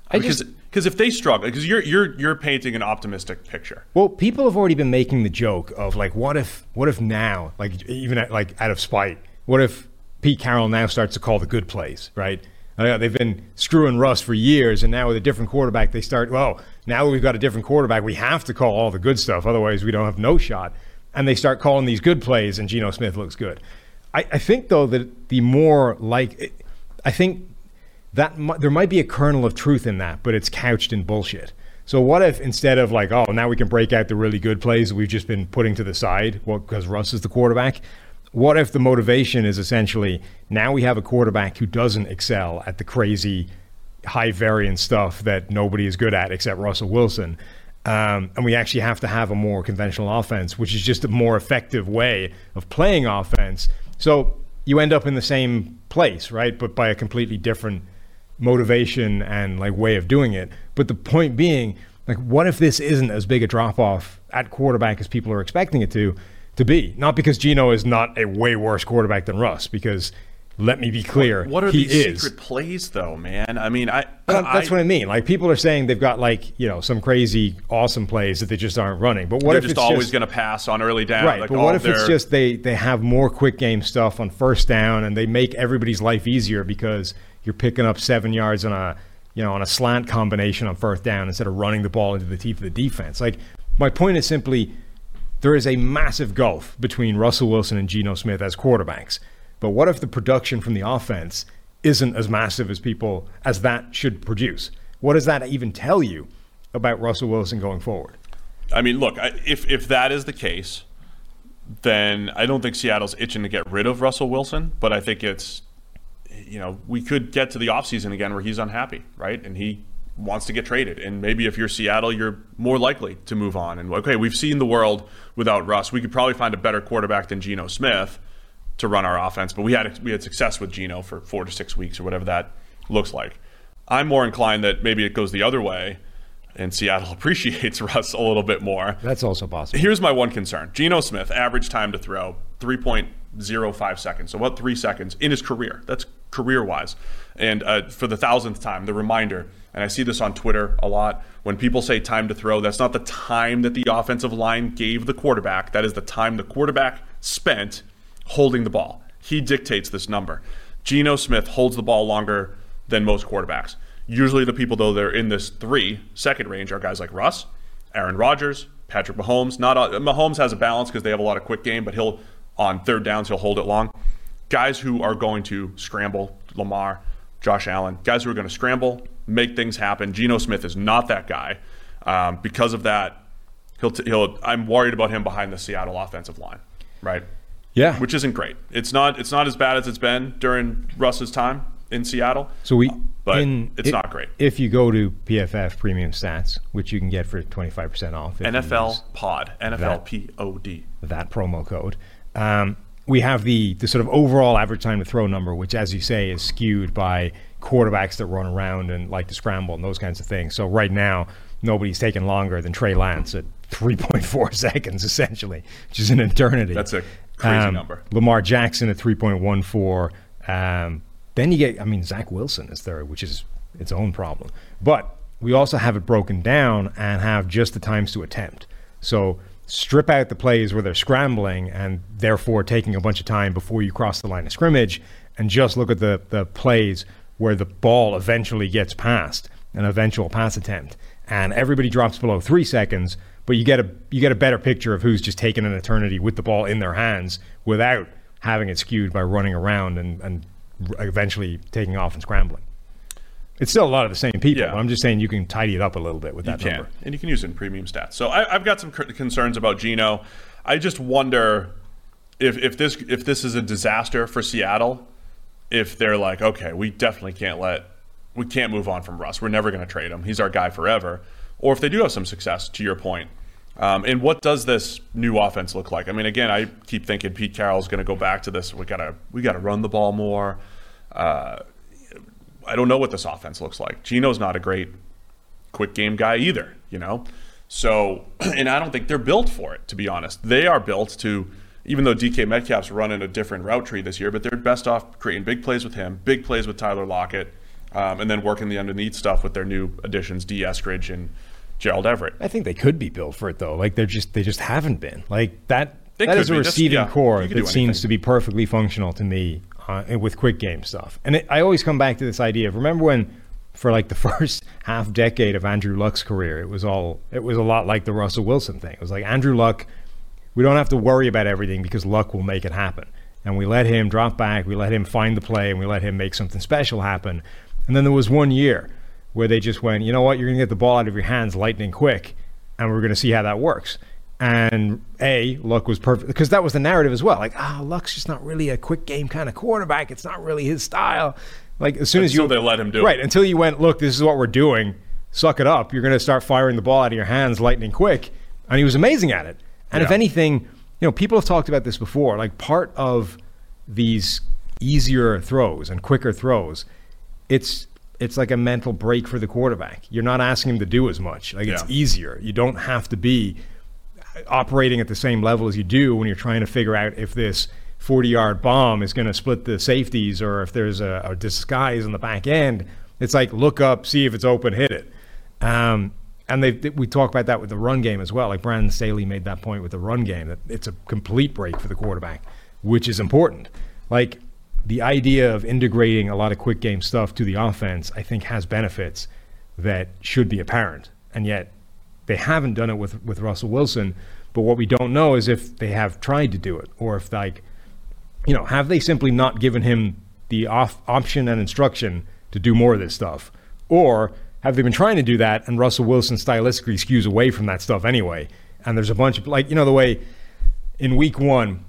I Because just- because if they struggle, because you're you're you're painting an optimistic picture. Well, people have already been making the joke of like, what if, what if now, like even at, like out of spite, what if Pete Carroll now starts to call the good plays, right? Uh, they've been screwing Russ for years, and now with a different quarterback, they start. Well, now we've got a different quarterback, we have to call all the good stuff, otherwise we don't have no shot. And they start calling these good plays, and Geno Smith looks good. I, I think though that the more like, I think that there might be a kernel of truth in that, but it's couched in bullshit. So what if instead of like, oh, now we can break out the really good plays we've just been putting to the side, well, because Russ is the quarterback. What if the motivation is essentially now we have a quarterback who doesn't excel at the crazy high variance stuff that nobody is good at except Russell Wilson. Um, and we actually have to have a more conventional offense, which is just a more effective way of playing offense. So you end up in the same place, right? But by a completely different motivation and like way of doing it. But the point being, like, what if this isn't as big a drop off at quarterback as people are expecting it to to be? Not because Geno is not a way worse quarterback than Russ, because let me be clear, What are he these is. secret plays, though, man? I mean, I, But that's I- what I mean. Like people are saying they've got like you know some crazy awesome plays that they just aren't running. But what if they're just it's always going to pass on early down. right? like but what if it's just they they have more quick game stuff on first down and they make everybody's life easier because you're picking up seven yards on a you know on a slant combination on first down instead of running the ball into the teeth of the defense. Like my point is simply there is a massive gulf between Russell Wilson and Geno Smith as quarterbacks. But what if the production from the offense isn't as massive as people as that should produce? What does that even tell you about Russell Wilson going forward? I mean, look, if if that is the case, then I don't think Seattle's itching to get rid of Russell Wilson, but I think it's you know, we could get to the offseason again where he's unhappy, right? And he wants to get traded. And maybe if you're Seattle, you're more likely to move on. And okay, we've seen the world without Russ. We could probably find a better quarterback than Geno Smith to run our offense, but we had we had success with Geno for 4 to 6 weeks or whatever that looks like. I'm more inclined that maybe it goes the other way and Seattle appreciates Russ a little bit more. That's also possible. Here's my one concern. Geno Smith, average time to throw, 3.05 seconds. So what, three seconds in his career. That's career-wise. And uh, for the thousandth time, the reminder, and I see this on Twitter a lot, when people say time to throw, that's not the time that the offensive line gave the quarterback. That is the time the quarterback spent holding the ball. He dictates this number. Geno Smith holds the ball longer than most quarterbacks. Usually the people, though, they're in this three second range are guys like Russ, Aaron Rodgers, Patrick Mahomes. Not Mahomes has a balance because they have a lot of quick game, but he'll on third downs he'll hold it long. Guys who are going to scramble, Lamar, Josh Allen, guys who are going to scramble, make things happen. Geno Smith is not that guy. Um, because of that, he'll, t- he'll. I'm worried about him behind the Seattle offensive line, right? Yeah. Which isn't great. It's not. It's not as bad as it's been during Russ's time in Seattle. So we, but in- it's if- not great. If you go to PFF Premium Stats, which you can get for twenty five percent off, if you use NFL Pod, NFL That- P O D. that promo code, um, we have the the sort of overall average time to throw number, which, as you say, is skewed by quarterbacks that run around and like to scramble and those kinds of things. So right now, nobody's taking longer than Trey Lance at three point four seconds, essentially, which is an eternity. That's a crazy Um, number. Lamar Jackson at 3.14. Um, then you get, I mean, Zach Wilson is third, which is its own problem. But we also have it broken down and have just the times to attempt. So strip out the plays where they're scrambling and therefore taking a bunch of time before you cross the line of scrimmage and just look at the, the plays where the ball eventually gets passed, an eventual pass attempt. And everybody drops below three seconds, but you get a you get a better picture of who's just taking an eternity with the ball in their hands without having it skewed by running around and, and eventually taking off and scrambling. It's still a lot of the same people. Yeah. but I'm just saying you can tidy it up a little bit with You that can, number. and you can use it in premium stats. So I, I've got some concerns about Geno. I just wonder if if this if this is a disaster for Seattle. If they're like, okay, we definitely can't let we can't move on from Russ. We're never going to trade him. He's our guy forever. Or if they do have some success, to your point. Um, and what does this new offense look like? I mean, again, I keep thinking Pete Carroll's going to go back to this. We gotta we gotta run the ball more. Uh, I don't know what this offense looks like. Geno's not a great quick game guy either, you know? So, and I don't think they're built for it, to be honest. They are built to, even though DK Metcalf's running a different route tree this year, but they're best off creating big plays with him, big plays with Tyler Lockett, um, and then working the underneath stuff with their new additions, Dee Eskridge and Gerald Everett. I think they could be built for it though. Like they're just they just haven't been. Like that They that is a be. That's- receiving yeah, core that seems to be perfectly functional to me uh, with quick game stuff. And it, I always come back to this idea of remember when for like the first half decade of Andrew Luck's career, it was all it was a lot like the Russell Wilson thing. It was like Andrew Luck, we don't have to worry about everything because Luck will make it happen. And we let him drop back, we let him find the play, and we let him make something special happen. And then there was one year where they just went, you know what, you're going to get the ball out of your hands lightning quick, and we're going to see how that works. And A, Luck was perfect because that was the narrative as well. Like, ah, Luck's just not really a quick game kind of quarterback. It's not really his style. Like as soon as Until you they let him do it. right until you went, look, this is what we're doing. Suck it up. You're going to start firing the ball out of your hands lightning quick, and he was amazing at it. And if anything, you know, people have talked about this before. Like part of these easier throws and quicker throws, it's it's like a mental break for the quarterback. You're not asking him to do as much. Like it's easier. You don't have to be operating at the same level as you do when you're trying to figure out if this 40 yard bomb is going to split the safeties or if there's a, a disguise on the back end. It's like look up, see if it's open, hit it. Um, and they, they- we talk about that with the run game as well. Like Brandon Staley made that point with the run game that it's a complete break for the quarterback, which is important. Like the idea of integrating a lot of quick game stuff to the offense, I think has benefits that should be apparent. And yet they haven't done it with, with Russell Wilson. But what we don't know is if they have tried to do it or if like, you know, have they simply not given him the off option and instruction to do more of this stuff? Or have they been trying to do that and Russell Wilson stylistically skews away from that stuff anyway? And there's a bunch of like, you know, the way in week one,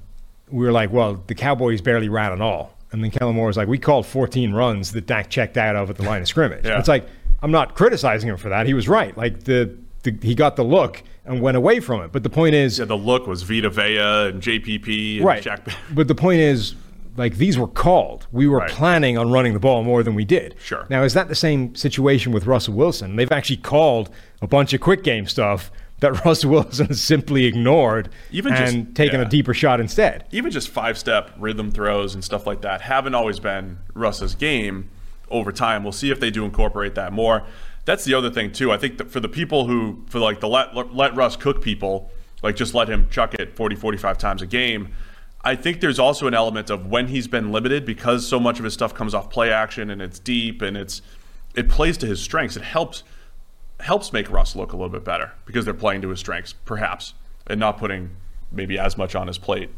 we were like, well, the Cowboys barely ran at all. And then Kellen Moore was like, we called 14 runs that Dak checked out of at the line of scrimmage. Yeah. It's like, I'm not criticizing him for that. He was right. Like the, the he got the look and went away from it. But the point is, Yeah, the look was Vita Vea and JPP and right. Jack. But the point is, like these were called. We were Right. planning on running the ball more than we did. Sure. Now is that the same situation with Russell Wilson? They've actually called a bunch of quick game stuff that Russell Wilson simply ignored Even and just- taken yeah. a deeper shot instead. even just five step rhythm throws and stuff like that haven't always been Russ's game over time. We'll see if they do incorporate that more. That's the other thing too. I think that for the people who for like the let let Russ cook people, like just let him chuck it 40 45 times a game. I think there's also an element of when he's been limited because so much of his stuff comes off play action and it's deep and it's it plays to his strengths. It helps helps make Russ look a little bit better because they're playing to his strengths, perhaps, and not putting maybe as much on his plate.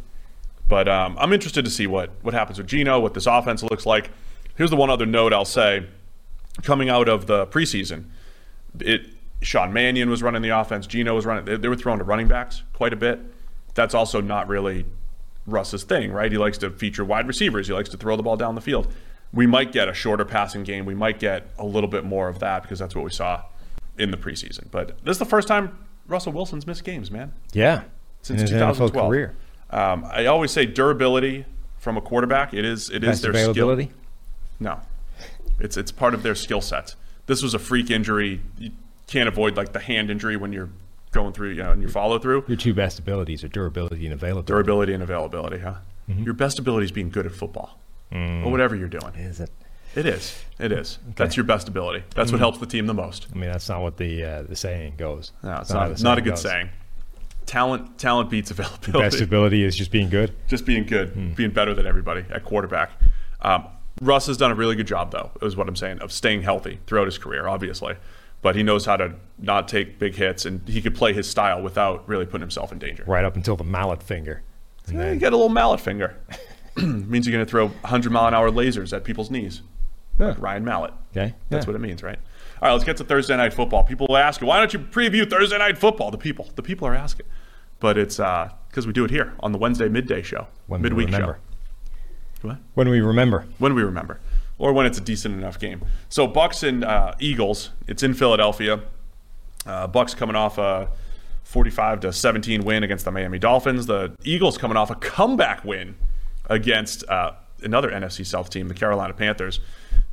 But um, I'm interested to see what what happens with Geno, what this offense looks like. Here's the one other note I'll say: coming out of the preseason, it Sean Mannion was running the offense, Geno was running. They, they were throwing to running backs quite a bit. That's also not really Russ's thing, right? He likes to feature wide receivers. He likes to throw the ball down the field. We might get a shorter passing game. We might get a little bit more of that because that's what we saw in the preseason. But this is the first time Russell Wilson's missed games, man Yeah. since in his NFL 2012. career. Um, I always say durability from a quarterback. It is it is Best their availability. skill. No, it's it's part of their skill set. This was a freak injury. You can't avoid like the hand injury when you're going through, you know, and you follow through. Your two best abilities are durability and availability. Durability and availability, huh? Mm-hmm. Your best ability is being good at football, Mm. or whatever you're doing. Is it? It is. It is. That's your best ability. That's Mm. what helps the team the most. I mean, that's not what the uh, the saying goes. No, it's not, the not a good goes. saying. Talent talent beats availability. Best ability is just being good. just being good, Hmm. being better than everybody at quarterback. Um, Russ has done a really good job, though, is what I'm saying, of staying healthy throughout his career, obviously. But he knows how to not take big hits, and he could play his style without really putting himself in danger. Right up until the mallet finger. And Eh, You get a little mallet finger. means you're going to throw 100 mile an hour lasers at people's knees. Like Ryan Mallett. okay. That's yeah. what it means, right? All right, let's get to Thursday night football. People will ask, why don't you preview Thursday night football? The people, the people are asking, but it's because we do it here on the Wednesday midday show, When we midweek remember. show. What? When we remember. When we remember, or when it's a decent enough game. So Bucs and uh, Eagles. It's in Philadelphia. Uh, Bucs coming off a 45 to 17 win against the Miami Dolphins. The Eagles coming off a comeback win against uh, another NFC South team, the Carolina Panthers.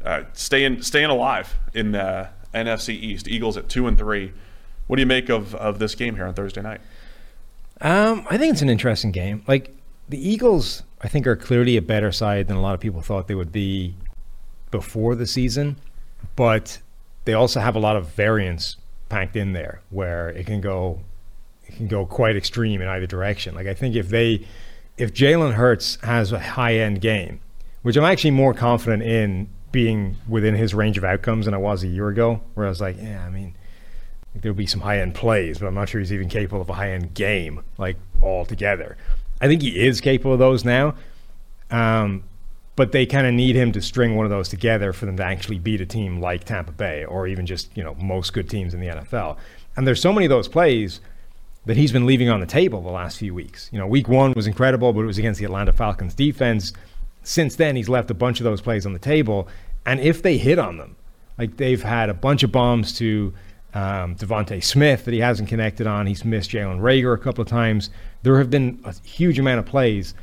Uh, staying staying alive in the NFC East. Eagles at two and three. What do you make of, of this game here on Thursday night? Um, I think it's an interesting game. Like the Eagles, I think are clearly a better side than a lot of people thought they would be before the season, but they also have a lot of variance packed in there where it can go it can go quite extreme in either direction. Like I think if they if Jalen Hurts has a high end game, which I'm actually more confident in being within his range of outcomes than I was a year ago, where I was like, yeah, I mean, there'll be some high end plays, but I'm not sure he's even capable of a high end game, like altogether. I think he is capable of those now. Um, but they kind of need him to string one of those together for them to actually beat a team like Tampa Bay or even just, you know, most good teams in the NFL. And there's so many of those plays that he's been leaving on the table the last few weeks. You know, week one was incredible, but it was against the Atlanta Falcons defense. Since then, he's left a bunch of those plays on the table. And if they hit on them, like they've had a bunch of bombs to um, DeVonta Smith that he hasn't connected on. He's missed Jalen Reagor a couple of times. There have been a huge amount of plays,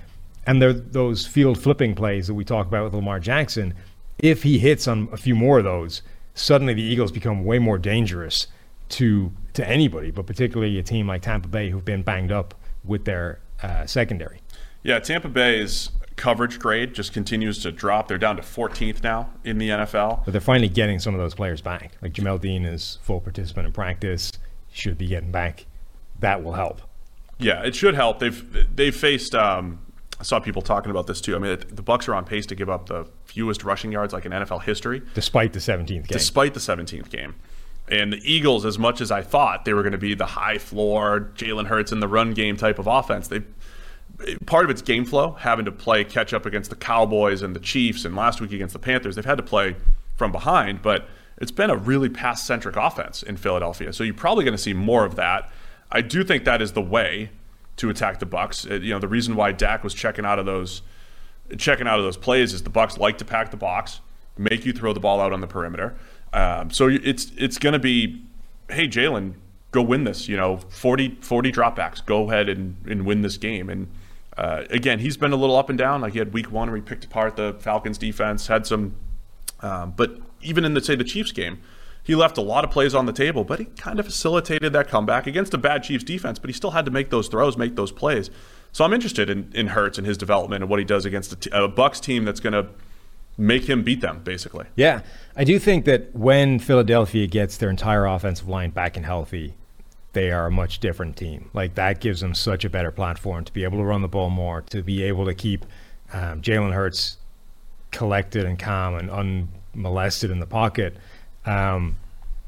and they're those field flipping plays that we talk about with Lamar Jackson. if he hits on a few more of those, suddenly the Eagles become way more dangerous to to anybody, but particularly a team like Tampa Bay who've been banged up with their uh, secondary. Yeah, Tampa Bay's coverage grade just continues to drop. They're down to 14th now in the NFL. But they're finally getting some of those players back. Like Jamel Dean is full participant in practice, should be getting back. That will help. Yeah, it should help. They've they've faced. Um, I saw people talking about this too. I mean, the Bucs are on pace to give up the fewest rushing yards like in NFL history, Despite the 17th game. despite the 17th game. And the Eagles, as much as I thought they were going to be the high floor, Jalen Hurts in the run game type of offense, they part of it's game flow, having to play catch up against the Cowboys and the Chiefs, and last week against the Panthers, they've had to play from behind. But it's been a really pass centric offense in Philadelphia, so you're probably going to see more of that. I do think that is the way to attack the Bucs. Uh, You know, the reason why Dak was checking out of those checking out of those plays is the Bucs like to pack the box, make you throw the ball out on the perimeter. Um, so it's it's going to be, hey Jalen, go win this. You know, 40, 40 dropbacks. Go ahead and, and win this game. And uh, again, he's been a little up and down. Like he had week one where he picked apart the Falcons defense, had some, um, but even in the say the Chiefs game. He left a lot of plays on the table, but he kind of facilitated that comeback against a bad Chiefs defense. But he still had to make those throws, make those plays. So I'm interested in, in Hurts and his development and what he does against a, t- a Bucs team that's going to make him beat them, basically. Yeah, I do think that when Philadelphia gets their entire offensive line back and healthy, they are a much different team. Like that gives them such a better platform to be able to run the ball more, to be able to keep um, Jalen Hurts collected and calm and unmolested in the pocket. Um,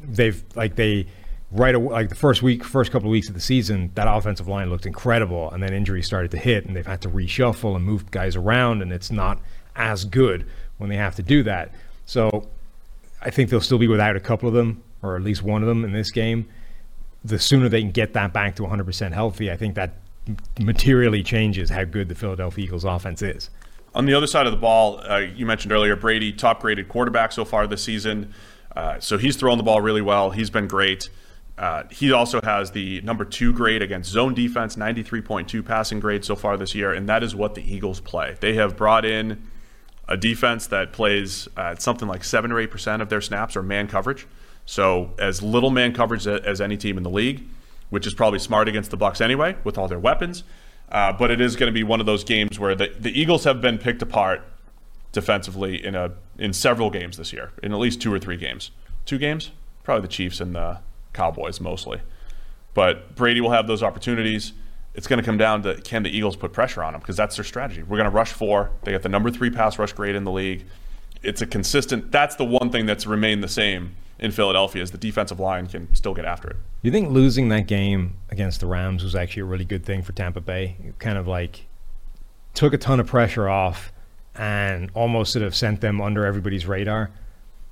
they've like they right away, like the first week, first couple of weeks of the season, that offensive line looked incredible, and then injuries started to hit, and they've had to reshuffle and move guys around, and it's not as good when they have to do that. So I think they'll still be without a couple of them, or at least one of them in this game. The sooner they can get that back to 100% healthy, I think that materially changes how good the Philadelphia Eagles offense is. On the other side of the ball, uh, you mentioned earlier Brady, top graded quarterback so far this season. Uh, so he's thrown the ball really well. He's been great. Uh, he also has the number two grade against zone defense, 93.2 passing grade so far this year, and that is what the Eagles play. They have brought in a defense that plays uh, something like seven or eight percent of their snaps are man coverage. So as little man coverage as any team in the league, which is probably smart against the Bucs anyway with all their weapons. Uh, but it is going to be one of those games where the, the Eagles have been picked apart defensively in a in several games this year, in at least two or three games. Two games, probably the Chiefs and the Cowboys mostly. But Brady will have those opportunities. It's going to come down to can the Eagles put pressure on them because that's their strategy. We're going to rush four. They got the number three pass rush grade in the league. It's a consistent. That's the one thing that's remained the same in Philadelphia is the defensive line can still get after it. You think losing that game against the Rams was actually a really good thing for Tampa Bay? It kind of like took a ton of pressure off and almost sort of sent them under everybody's radar.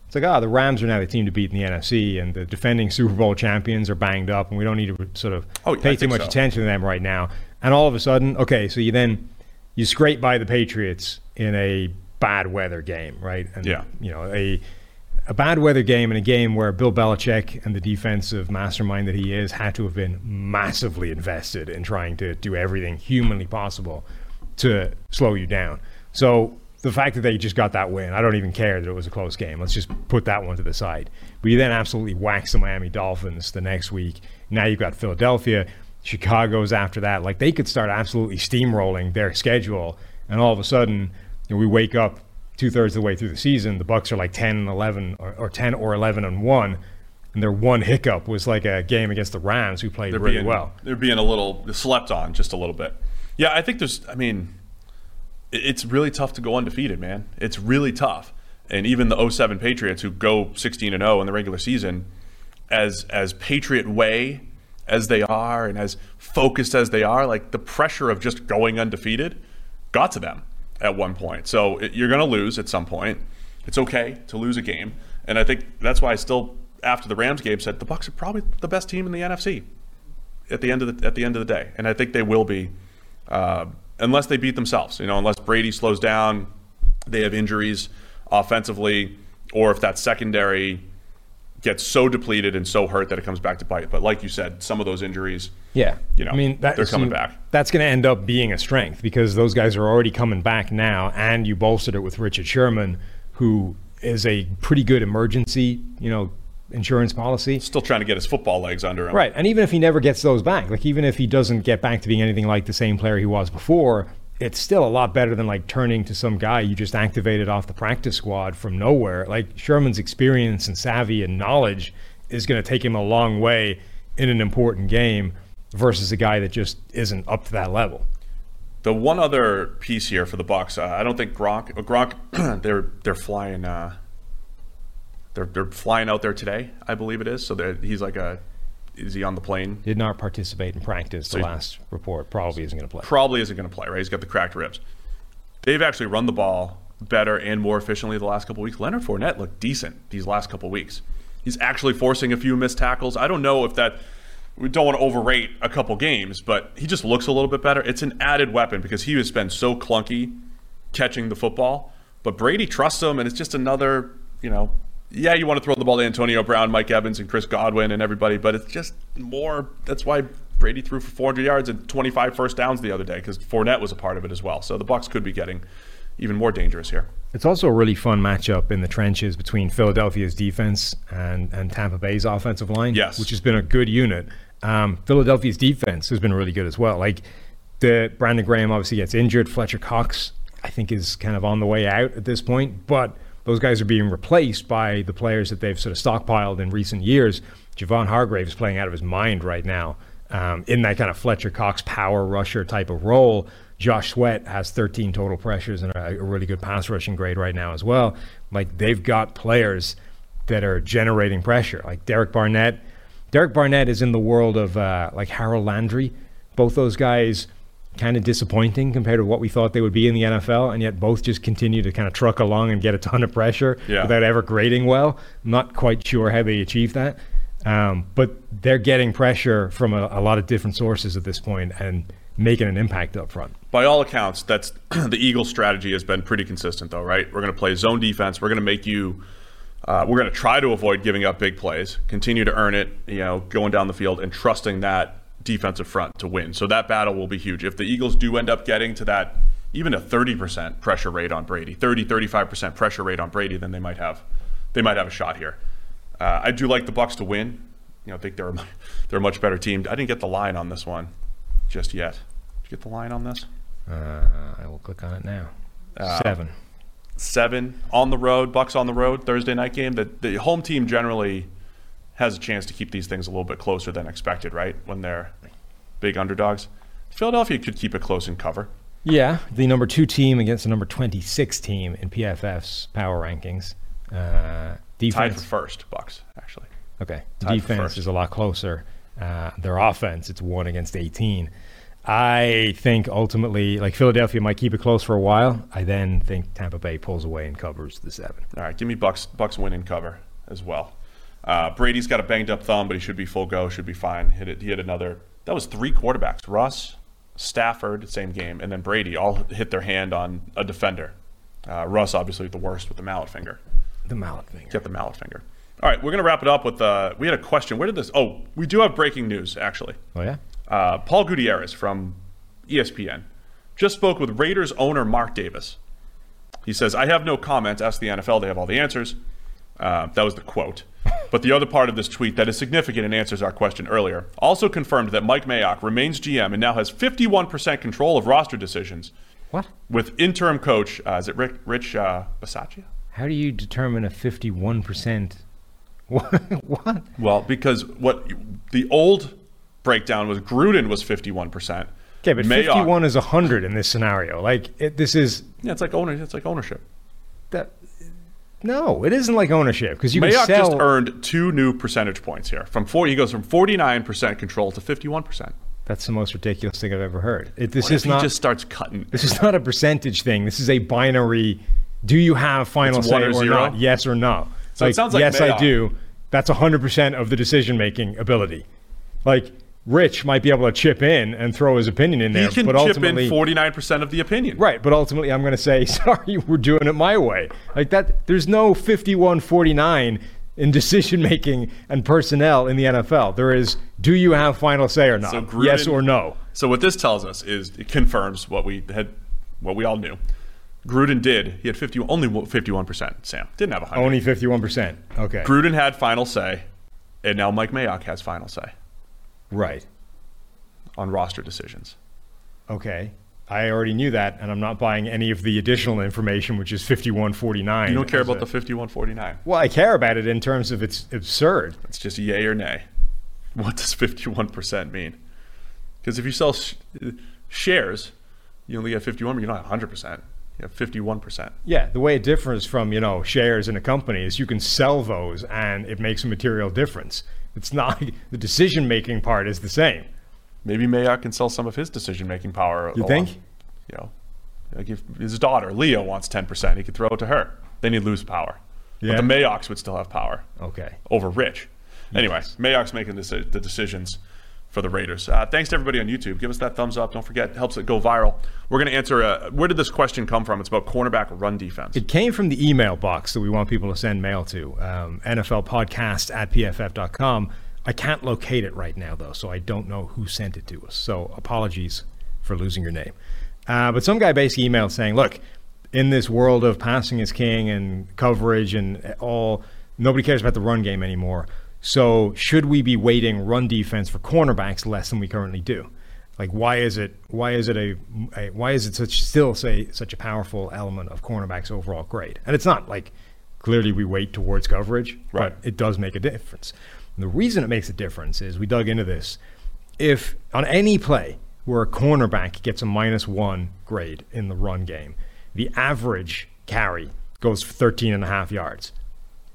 It's like, ah, the Rams are now the team to beat in the NFC, and the defending Super Bowl champions are banged up, and we don't need to sort of Oh, I pay too much so. attention to them right now. And all of a sudden, okay, so you then you scrape by the Patriots in a bad weather game, right? And, Yeah. You know, a a bad weather game and a game where Bill Belichick and the defensive mastermind that he is had to have been massively invested in trying to do everything humanly possible to slow you down. So the fact that they just got that win, I don't even care that it was a close game. Let's just put that one to the side. But you then absolutely wax the Miami Dolphins the next week. Now you've got Philadelphia, Chicago's after that. Like they could start absolutely steamrolling their schedule, and all of a sudden you know, we wake up two thirds of the way through the season. The Bucs are like ten and eleven, or, or ten or eleven and one, and their one hiccup was like a game against the Rams, who played They're really being well. They're being a little slept on just a little bit. Yeah, I think there's. I mean, it's really tough to go undefeated, man. It's really tough. And even the 07 Patriots who go 16 and 0 in the regular season, as as Patriot way as they are and as focused as they are, like the pressure of just going undefeated got to them at one point. So it, you're going to lose at some point. It's okay to lose a game, and I think that's why I still, after the Rams game, said the Bucs are probably the best team in the NFC at the end of the at the end of the day, and I think they will be, uh, unless they beat themselves. You know, unless Brady slows down, they have injuries offensively, or if that secondary gets so depleted and so hurt that it comes back to bite. But like you said, some of those injuries, Yeah, You know, I mean, that, they're coming so back. That's going to end up being a strength because those guys are already coming back now, and you bolstered it with Richard Sherman, who is a pretty good emergency, you know, insurance policy. Still trying to get his football legs under him. Right. And even if he never gets those back, like even if he doesn't get back to being anything like the same player he was before, it's still a lot better than like turning to some guy you just activated off the practice squad from nowhere. Like Sherman's experience and savvy and knowledge is going to take him a long way in an important game versus a guy that just isn't up to that level. The one other piece here for the Bucs, uh, I don't think Gronk. uh, Gronk, they're they're flying. Uh, they're they're flying out there today, I believe it is. So he's like a. Is he on the plane? Did not participate in practice. The last report probably isn't going to play. Probably isn't going to play. Right? He's got the cracked ribs. They've actually run the ball better and more efficiently the last couple weeks. Leonard Fournette looked decent these last couple weeks. He's actually forcing a few missed tackles. I don't know if that. We don't want to overrate a couple games, but he just looks a little bit better. It's an added weapon because he has been so clunky catching the football. But Brady trusts him, and it's just another, you know, yeah, you want to throw the ball to Antonio Brown, Mike Evans, and Chris Godwin and everybody, but it's just more. That's why Brady threw for 400 yards and 25 first downs the other day because Fournette was a part of it as well. So the Bucs could be getting even more dangerous here. It's also a really fun matchup in the trenches between Philadelphia's defense and, and Tampa Bay's offensive line. Yes. Which has been a good unit. Um, Philadelphia's defense has been really good as well. Like the Brandon Graham obviously gets injured. Fletcher Cox, I think, is kind of on the way out at this point, but those guys are being replaced by the players that they've sort of stockpiled in recent years. Javon Hargrave is playing out of his mind right now um, in that kind of Fletcher Cox power rusher type of role. Josh Sweat has 13 total pressures and a, really good pass rushing grade right now as well. Like they've got players that are generating pressure, like Derek Barnett. Derek Barnett is in the world of uh, like Harold Landry. Both those guys kind of disappointing compared to what we thought they would be in the NFL, and yet both just continue to kind of truck along and get a ton of pressure Yeah. without ever grading well. I'm not quite sure how they achieve that, um, but they're getting pressure from a, a lot of different sources at this point and making an impact up front. By all accounts, that's the Eagles' strategy has been pretty consistent, though, right? We're going to play zone defense. We're going to make you. Uh, we're going to try to avoid giving up big plays, continue to earn it, you know, going down the field and trusting that defensive front to win. So that battle will be huge. If the Eagles do end up getting to that, even a 30% pressure rate on Brady, 30, 35% pressure rate on Brady, then they might have, they might have a shot here. Uh, I do like the Bucs to win. You know, I think they're a, they're a much better team. I didn't get the line on this one just yet. Did you get the line on this? Uh, I will click on it now. Seven. seven on the road, Bucs on the road Thursday night game. The the home team generally has a chance to keep these things a little bit closer than expected, right? When they're big underdogs. Philadelphia could keep it close and cover. Yeah, the number two team against the number 26 team in PFF's power rankings. Uh, Tied for defense. first, Bucs actually. Okay. Tied Defense is a lot closer. Uh, their offense, it's one against 18. I think ultimately, like Philadelphia might keep it close for a while. I then think Tampa Bay pulls away and covers the seven. All right, give me Bucs Bucs win and cover as well. Uh, Brady's got a banged up thumb, but he should be full go, should be fine. Hit it. He hit another. That was three quarterbacks: Russ, Stafford, same game, and then Brady all hit their hand on a defender. Uh, Russ obviously the worst with the mallet finger. The mallet finger. Get the mallet finger. All right, we're gonna wrap it up with. Uh, we had a question. Where did this? Oh, we do have breaking news actually. Oh, yeah? Uh, Paul Gutierrez from ESPN just spoke with Raiders owner Mark Davis. He says, I have no comment. Ask the NFL. They have all the answers. Uh, that was the quote. But the other part of this tweet that is significant and answers our question earlier also confirmed that Mike Mayock remains GM and now has 51% control of roster decisions What? with interim coach, uh, is it Rick, Rich uh, Bisaccia? How do you determine a 51%? What? what? Well, because what the old breakdown was Gruden was 51%. Okay, but Mayock- 51 is 100 in this scenario. Like, it, this is. Yeah, it's like owner. It's like ownership. that. No, it isn't like ownership because you can Mayock sell. just earned two new percentage points here. From four, he goes from forty nine percent control to fifty one percent. That's the most ridiculous thing I've ever heard. It, this What is not. just starts cutting? This is not a percentage thing. This is a binary. Do you have final say or or, not? Yes or no. So it sounds like yes, I do. That's 100% of the decision making ability. Like Rich might be able to chip in and throw his opinion in there. He can but chip in forty nine percent of the opinion. right? But ultimately, I'm going to say, sorry, we're doing it my way. Like that. There's no 51-49 in decision making and personnel in the NFL. There is, do you have final say or not? So Gruden- yes or no. So what this tells us is it confirms what we had, what we all knew. Gruden did. He had 50, only 51%, Sam. Didn't have a 100. Only 51%. Okay. Gruden had final say, and now Mike Mayock has final say Right. on roster decisions. Okay. I already knew that, and I'm not buying any of the additional information, which is 5149. You don't care about a- the 5149. Well, I care about it in terms of it's absurd. It's just yay or nay. What does 51% mean? Because if you sell sh- shares, you only get 51, but you don't have 100%. You have 51%. Yeah, the way it differs from, you know, shares in a company is you can sell those and it makes a material difference. It's not the decision making part is the same. Maybe Mayock can sell some of his decision making power. You along. think? You know, like if his daughter, Leo wants 10%, he could throw it to her. Then he'd lose power. Yeah. But the Mayocks would still have power Okay. over Rich. Anyway, Mayock's making the decisions for the Raiders. Uh, thanks to everybody on YouTube. Give us that thumbs up. Don't forget, it helps it go viral. We're going to answer uh, where did this question come from? It's about cornerback run defense. It came from the email box that we want people to send mail to, um, NFL podcast at pff.com. I can't locate it right now, though, so I don't know who sent it to us. So apologies for losing your name. Uh, but some guy basically emailed saying, look, in this world of passing is king and coverage and all, nobody cares about the run game anymore. So should we be weighting run defense for cornerbacks less than we currently do? Like, why is it? Why is it a? a why is it such still say such a powerful element of cornerbacks' overall grade? And it's not like clearly we weight towards coverage, Right. but it does make a difference. And the reason it makes a difference is we dug into this. If on any play where a cornerback gets a minus one grade in the run game, the average carry goes for 13 and a half yards.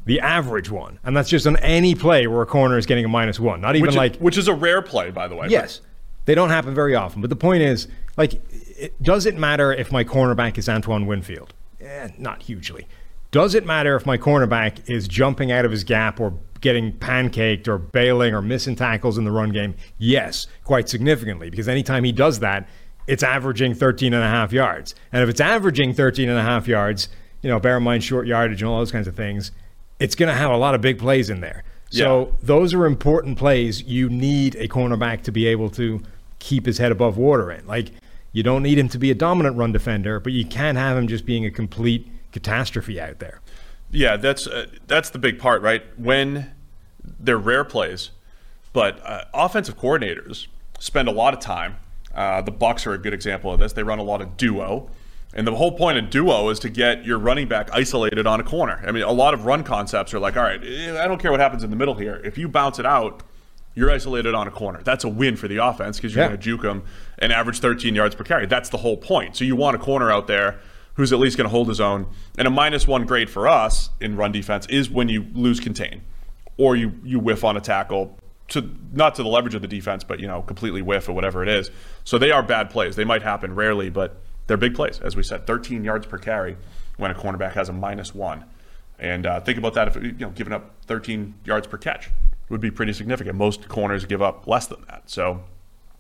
The average one. And that's just on any play where a corner is getting a minus one. Not even which, like is, which is a rare play, by the way. Yes, they don't happen very often. But the point is, like, it, does it matter if my cornerback is Antoine Winfield? Eh, not hugely. Does it matter if my cornerback is jumping out of his gap or getting pancaked or bailing or missing tackles in the run game? Yes, quite significantly, because anytime he does that, it's averaging 13 and a half yards. And if it's averaging 13 and a half yards, you know, bear in mind short yardage and all those kinds of things, it's going to have a lot of big plays in there. So Yeah. those are important plays. You need a cornerback to be able to keep his head above water in. Like you don't need him to be a dominant run defender, but you can't have him just being a complete catastrophe out there. Yeah, that's uh, that's the big part, right? When they're rare plays, but uh, offensive coordinators spend a lot of time. Uh, the Bucs are a good example of this. They run a lot of duo, and the whole point of duo is to get your running back isolated on a corner. I mean, a lot of run concepts are like, all right, eh, I don't care what happens in the middle here. If you bounce it out, you're isolated on a corner. That's a win for the offense because you're Yeah. going to juke them and average 13 yards per carry. That's the whole point. So you want a corner out there who's at least going to hold his own. And a minus one grade for us in run defense is when you lose contain or you you whiff on a tackle to not to the leverage of the defense, but you know completely whiff or whatever it is. So they are bad plays. They might happen rarely, but they're big plays. As we said, 13 yards per carry when a cornerback has a minus one. And uh, think about that if you know giving up 13 yards per catch would be pretty significant. Most corners give up less than that. So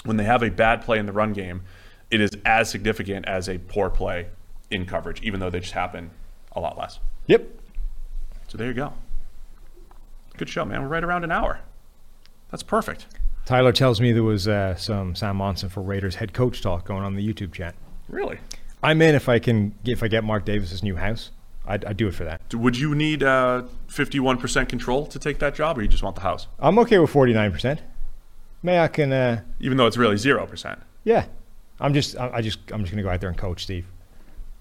when they have a bad play in the run game, it is as significant as a poor play in coverage, even though they just happen a lot less. Yep. So there you go. Good show, man. We're right around an hour. That's perfect. Tyler tells me there was uh, some Sam Monson for Raiders head coach talk going on the YouTube chat. Really? I'm in if I can if I get Mark Davis's new house. I'd, I'd do it for that. Would you need uh, 51% control to take that job, or you just want the house? I'm okay with 49%. May I can uh, Even though it's really 0%. Yeah, I'm just, I I just, I'm just gonna go out there and coach Steve.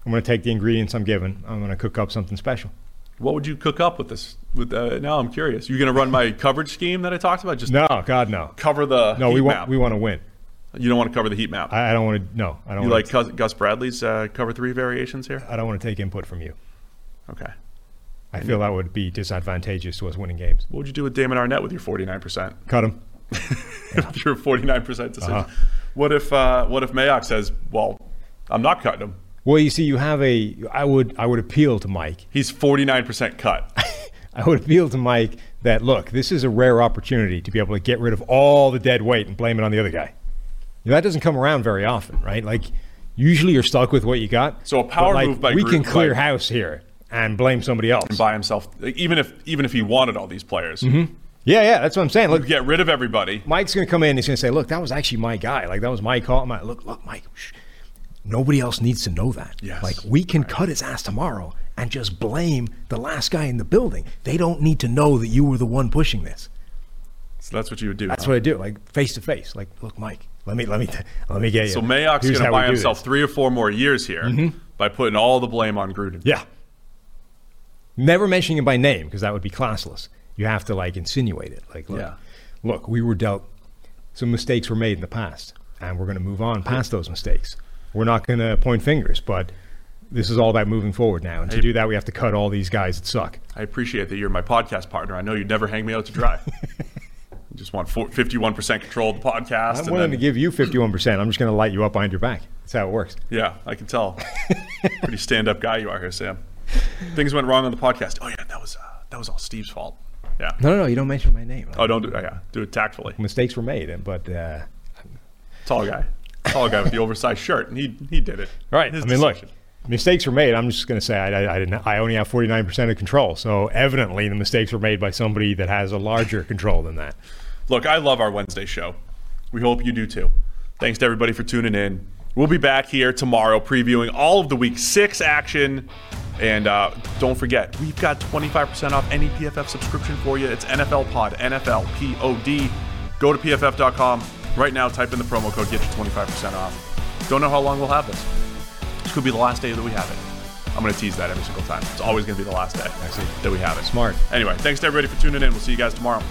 I'm gonna take the ingredients I'm given. I'm gonna cook up something special. What would you cook up with this? With uh, Now I'm curious. You going to run my coverage scheme that I talked about? Just No, God, no, cover the no. We want, map. we want to win. You don't want to cover the heat map. I, I don't want to. No, I don't. you like Gus, Gus Bradley's uh, cover three variations here? I don't want to take input from you. Okay. I feel that would be disadvantageous to us winning games. What would you do with Damon Arnette with your 49%? Cut him. with your 49% decision. Uh-huh. What if uh, what if Mayock says, "Well, I'm not cutting him. Well, you see, you have a. I would, I would appeal to Mike. He's 49% cut." I would appeal to Mike that look, this is a rare opportunity to be able to get rid of all the dead weight and blame it on the other guy. That doesn't come around very often, right? Like usually you're stuck with what you got. So a power like, move by we can clear by- house here and blame somebody else. and by himself, even if even if he wanted all these players, Mm-hmm. Yeah, yeah, that's what I'm saying. Look, get rid of everybody. Mike's going to come in. He's going to say, "Look, that was actually my guy. Like that was my call." My, look, look, Mike. Shh. Nobody else needs to know that. Yes. Like we can cut his ass tomorrow and just blame the last guy in the building. They don't need to know that you were the one pushing this. So that's what you would do. That's huh? what I do, like face to face. Like, look, Mike, let me let me let me get you. So Mayock's going to buy himself this. Mm-hmm. three or four more years here by putting all the blame on Gruden. Yeah. Never mentioning him by name because that would be classless. You have to like insinuate it. Like, look, Yeah. look, we were dealt. Some mistakes were made in the past, and we're going to move on past those mistakes. We're not going to point fingers, but this is all about moving forward now. And to Hey. do that, we have to cut all these guys that suck. I appreciate that you're my podcast partner. I know you'd never hang me out to dry. you just want 51% control of the podcast. I'm and willing then- to give you 51%. I'm just going to light you up behind your back. That's how it works. Yeah, I can tell. Pretty stand-up guy you are here, Sam. Things went wrong on the podcast. Oh yeah, that was uh, that was all Steve's fault. Yeah. No, no, no. You don't mention my name. Oh, don't do. Oh, yeah, do it tactfully. Mistakes were made, but uh, Tall guy, tall guy with the oversized shirt, and he he did it. Right. His I mean, look, mistakes were made. I'm just going to say I, I, I didn't. I only have 49 percent of control. So evidently, the mistakes were made by somebody that has a larger control than that. Look, I love our Wednesday show. We hope you do too. Thanks to everybody for tuning in. We'll be back here tomorrow previewing all of the week six action. And uh, don't forget, we've got 25% off any PFF subscription for you. It's NFL Pod, NFL P O D. Go to pff.com right now, type in the promo code, get you 25% off. Don't know how long we'll have this. This could be the last day that we have it. I'm going to tease that every single time. It's always going to be the last day that we have it. Smart. Anyway, thanks to everybody for tuning in. We'll see you guys tomorrow.